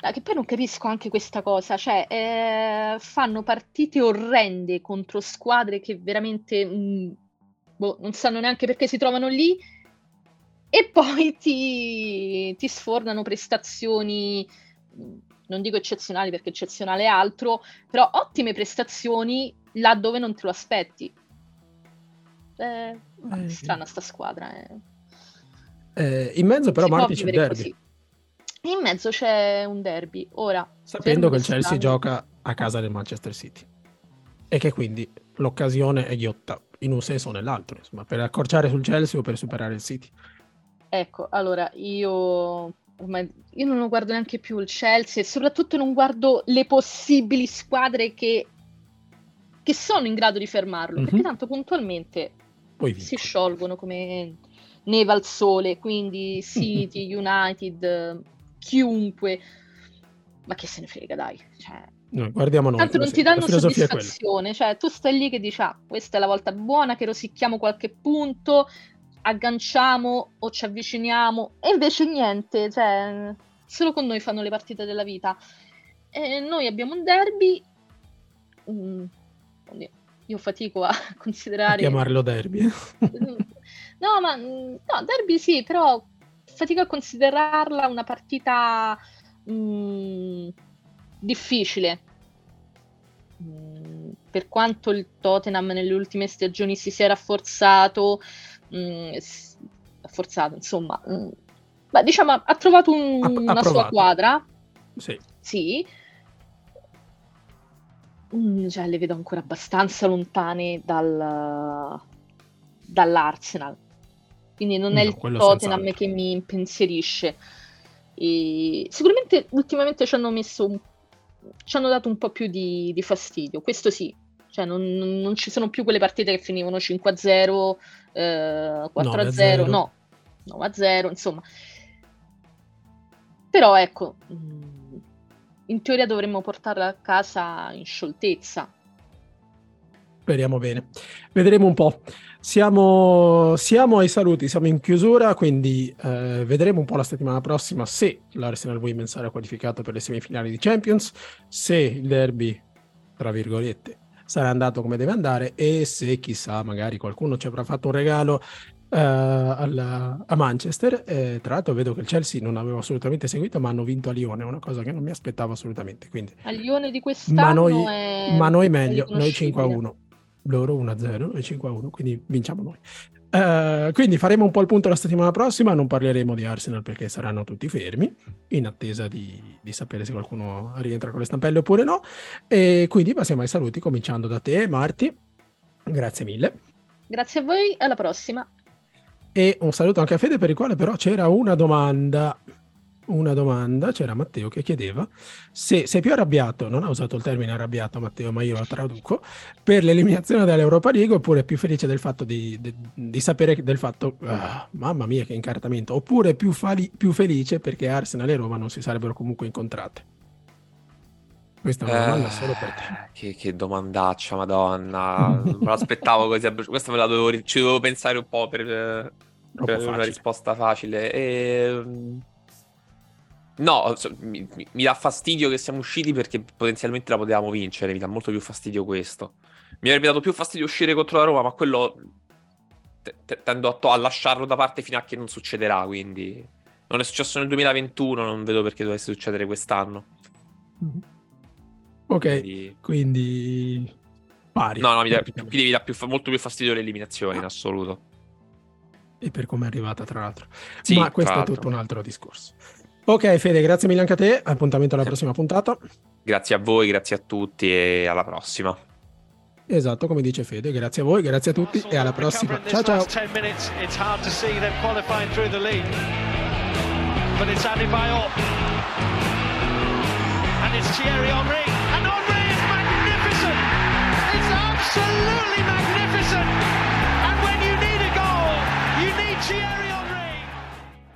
Ah, che poi non capisco anche questa cosa, cioè eh, fanno partite orrende contro squadre che veramente mh, mm, boh, non sanno neanche perché si trovano lì e poi ti, ti sfornano prestazioni, non dico eccezionali perché eccezionale è altro, però ottime prestazioni là dove non te lo aspetti. Eh, eh, strana sta squadra. Eh. eh in mezzo però Marti c'è il derby. Così. In mezzo c'è un derby. Ora, sapendo che il Chelsea gioca a casa del Manchester City e che quindi l'occasione è ghiotta in un senso o nell'altro, insomma, per accorciare sul Chelsea o per superare il City. Ecco, allora io io non guardo neanche più il Chelsea e soprattutto non guardo le possibili squadre che, che sono in grado di fermarlo, mm-hmm. perché tanto puntualmente si sciolgono come neve al sole, quindi [laughs] City, United, chiunque. Ma che se ne frega, dai. Cioè, no, guardiamo noi. Tanto non ti danno soddisfazione, cioè tu stai lì che dici, ah, questa è la volta buona, che rosicchiamo qualche punto, agganciamo o ci avviciniamo, e invece niente, cioè, solo con noi fanno le partite della vita. E noi abbiamo un derby. Mm, io fatico a [laughs] considerare. A chiamarlo derby. [laughs] no, ma no, derby sì, però fatico a considerarla una partita mm, difficile. Mm, per quanto il Tottenham nelle ultime stagioni si sia rafforzato, mm, rafforzato insomma, mm, beh, diciamo ha trovato un, ha, una sua quadra. Sì. sì. Mm, cioè, le vedo ancora abbastanza lontane dal, dall'Arsenal. Quindi non no, è il Tottenham che mi impensierisce. E sicuramente ultimamente ci hanno messo un... ci hanno dato un po' più di, di fastidio, questo sì. Cioè non, non, ci sono più quelle partite che finivano 5-0, eh, 4-0, no, 9-0, insomma. Però ecco, mm, in teoria dovremmo portarla a casa in scioltezza. Speriamo bene. Vedremo un po'. Siamo, siamo ai saluti, siamo in chiusura, quindi eh, vedremo un po' la settimana prossima se l'Arsenal Women sarà qualificato per le semifinali di Champions, se il derby, tra virgolette, sarà andato come deve andare e se chissà magari qualcuno ci avrà fatto un regalo uh, alla, a Manchester. Eh, tra l'altro vedo che il Chelsea non avevo assolutamente seguito, ma hanno vinto a Lione, una cosa che non mi aspettavo assolutamente. Quindi, a Lione di quest'anno ma noi, ma noi meglio, noi 5 a 1. Loro 1-0 e 5-1, quindi vinciamo noi. Uh, quindi faremo un po' il punto la settimana prossima, non parleremo di Arsenal perché saranno tutti fermi, in attesa di, di, sapere se qualcuno rientra con le stampelle oppure no. E quindi passiamo ai saluti, cominciando da te, Marti. Grazie mille. Grazie a voi, alla prossima. E un saluto anche a Fede per il quale però c'era una domanda una domanda, c'era Matteo che chiedeva se sei più arrabbiato, non ha usato il termine arrabbiato Matteo, ma io lo traduco, per l'eliminazione dall'Europa League oppure più felice del fatto di, di, di sapere del fatto, ah, mamma mia che incartamento, oppure più, fali, più, felice perché Arsenal e Roma non si sarebbero comunque incontrate? Questa è una domanda eh, solo per te. Che, che domandaccia, madonna. me l'aspettavo così. Questa me la dovevo, ci dovevo pensare un po' per, per una risposta facile. E ehm, No, mi, mi, dà fastidio che siamo usciti perché potenzialmente la potevamo vincere, mi dà molto più fastidio questo. Mi avrebbe dato più fastidio uscire contro la Roma, ma quello t- t- tendo a, to- a, lasciarlo da parte fino a che non succederà, quindi non è successo nel 2021, non vedo perché dovesse succedere quest'anno. Ok, quindi, quindi... pari. No, no, mi, da, mi devi dare più, molto più fastidio l'eliminazione, ah. in assoluto. E per come è arrivata, tra l'altro. Sì, ma questo è tutto un altro discorso. Ok, Fede, grazie mille anche a te. Appuntamento alla prossima puntata. Grazie a voi, grazie a tutti e alla prossima. Esatto, come dice Fede, grazie a voi, grazie a tutti e alla prossima. Ciao ciao. But it's Adebayor. And it's Thierry Henry. And Henry is magnificent. It's absolutely magnificent. And when you need a goal, you need Thierry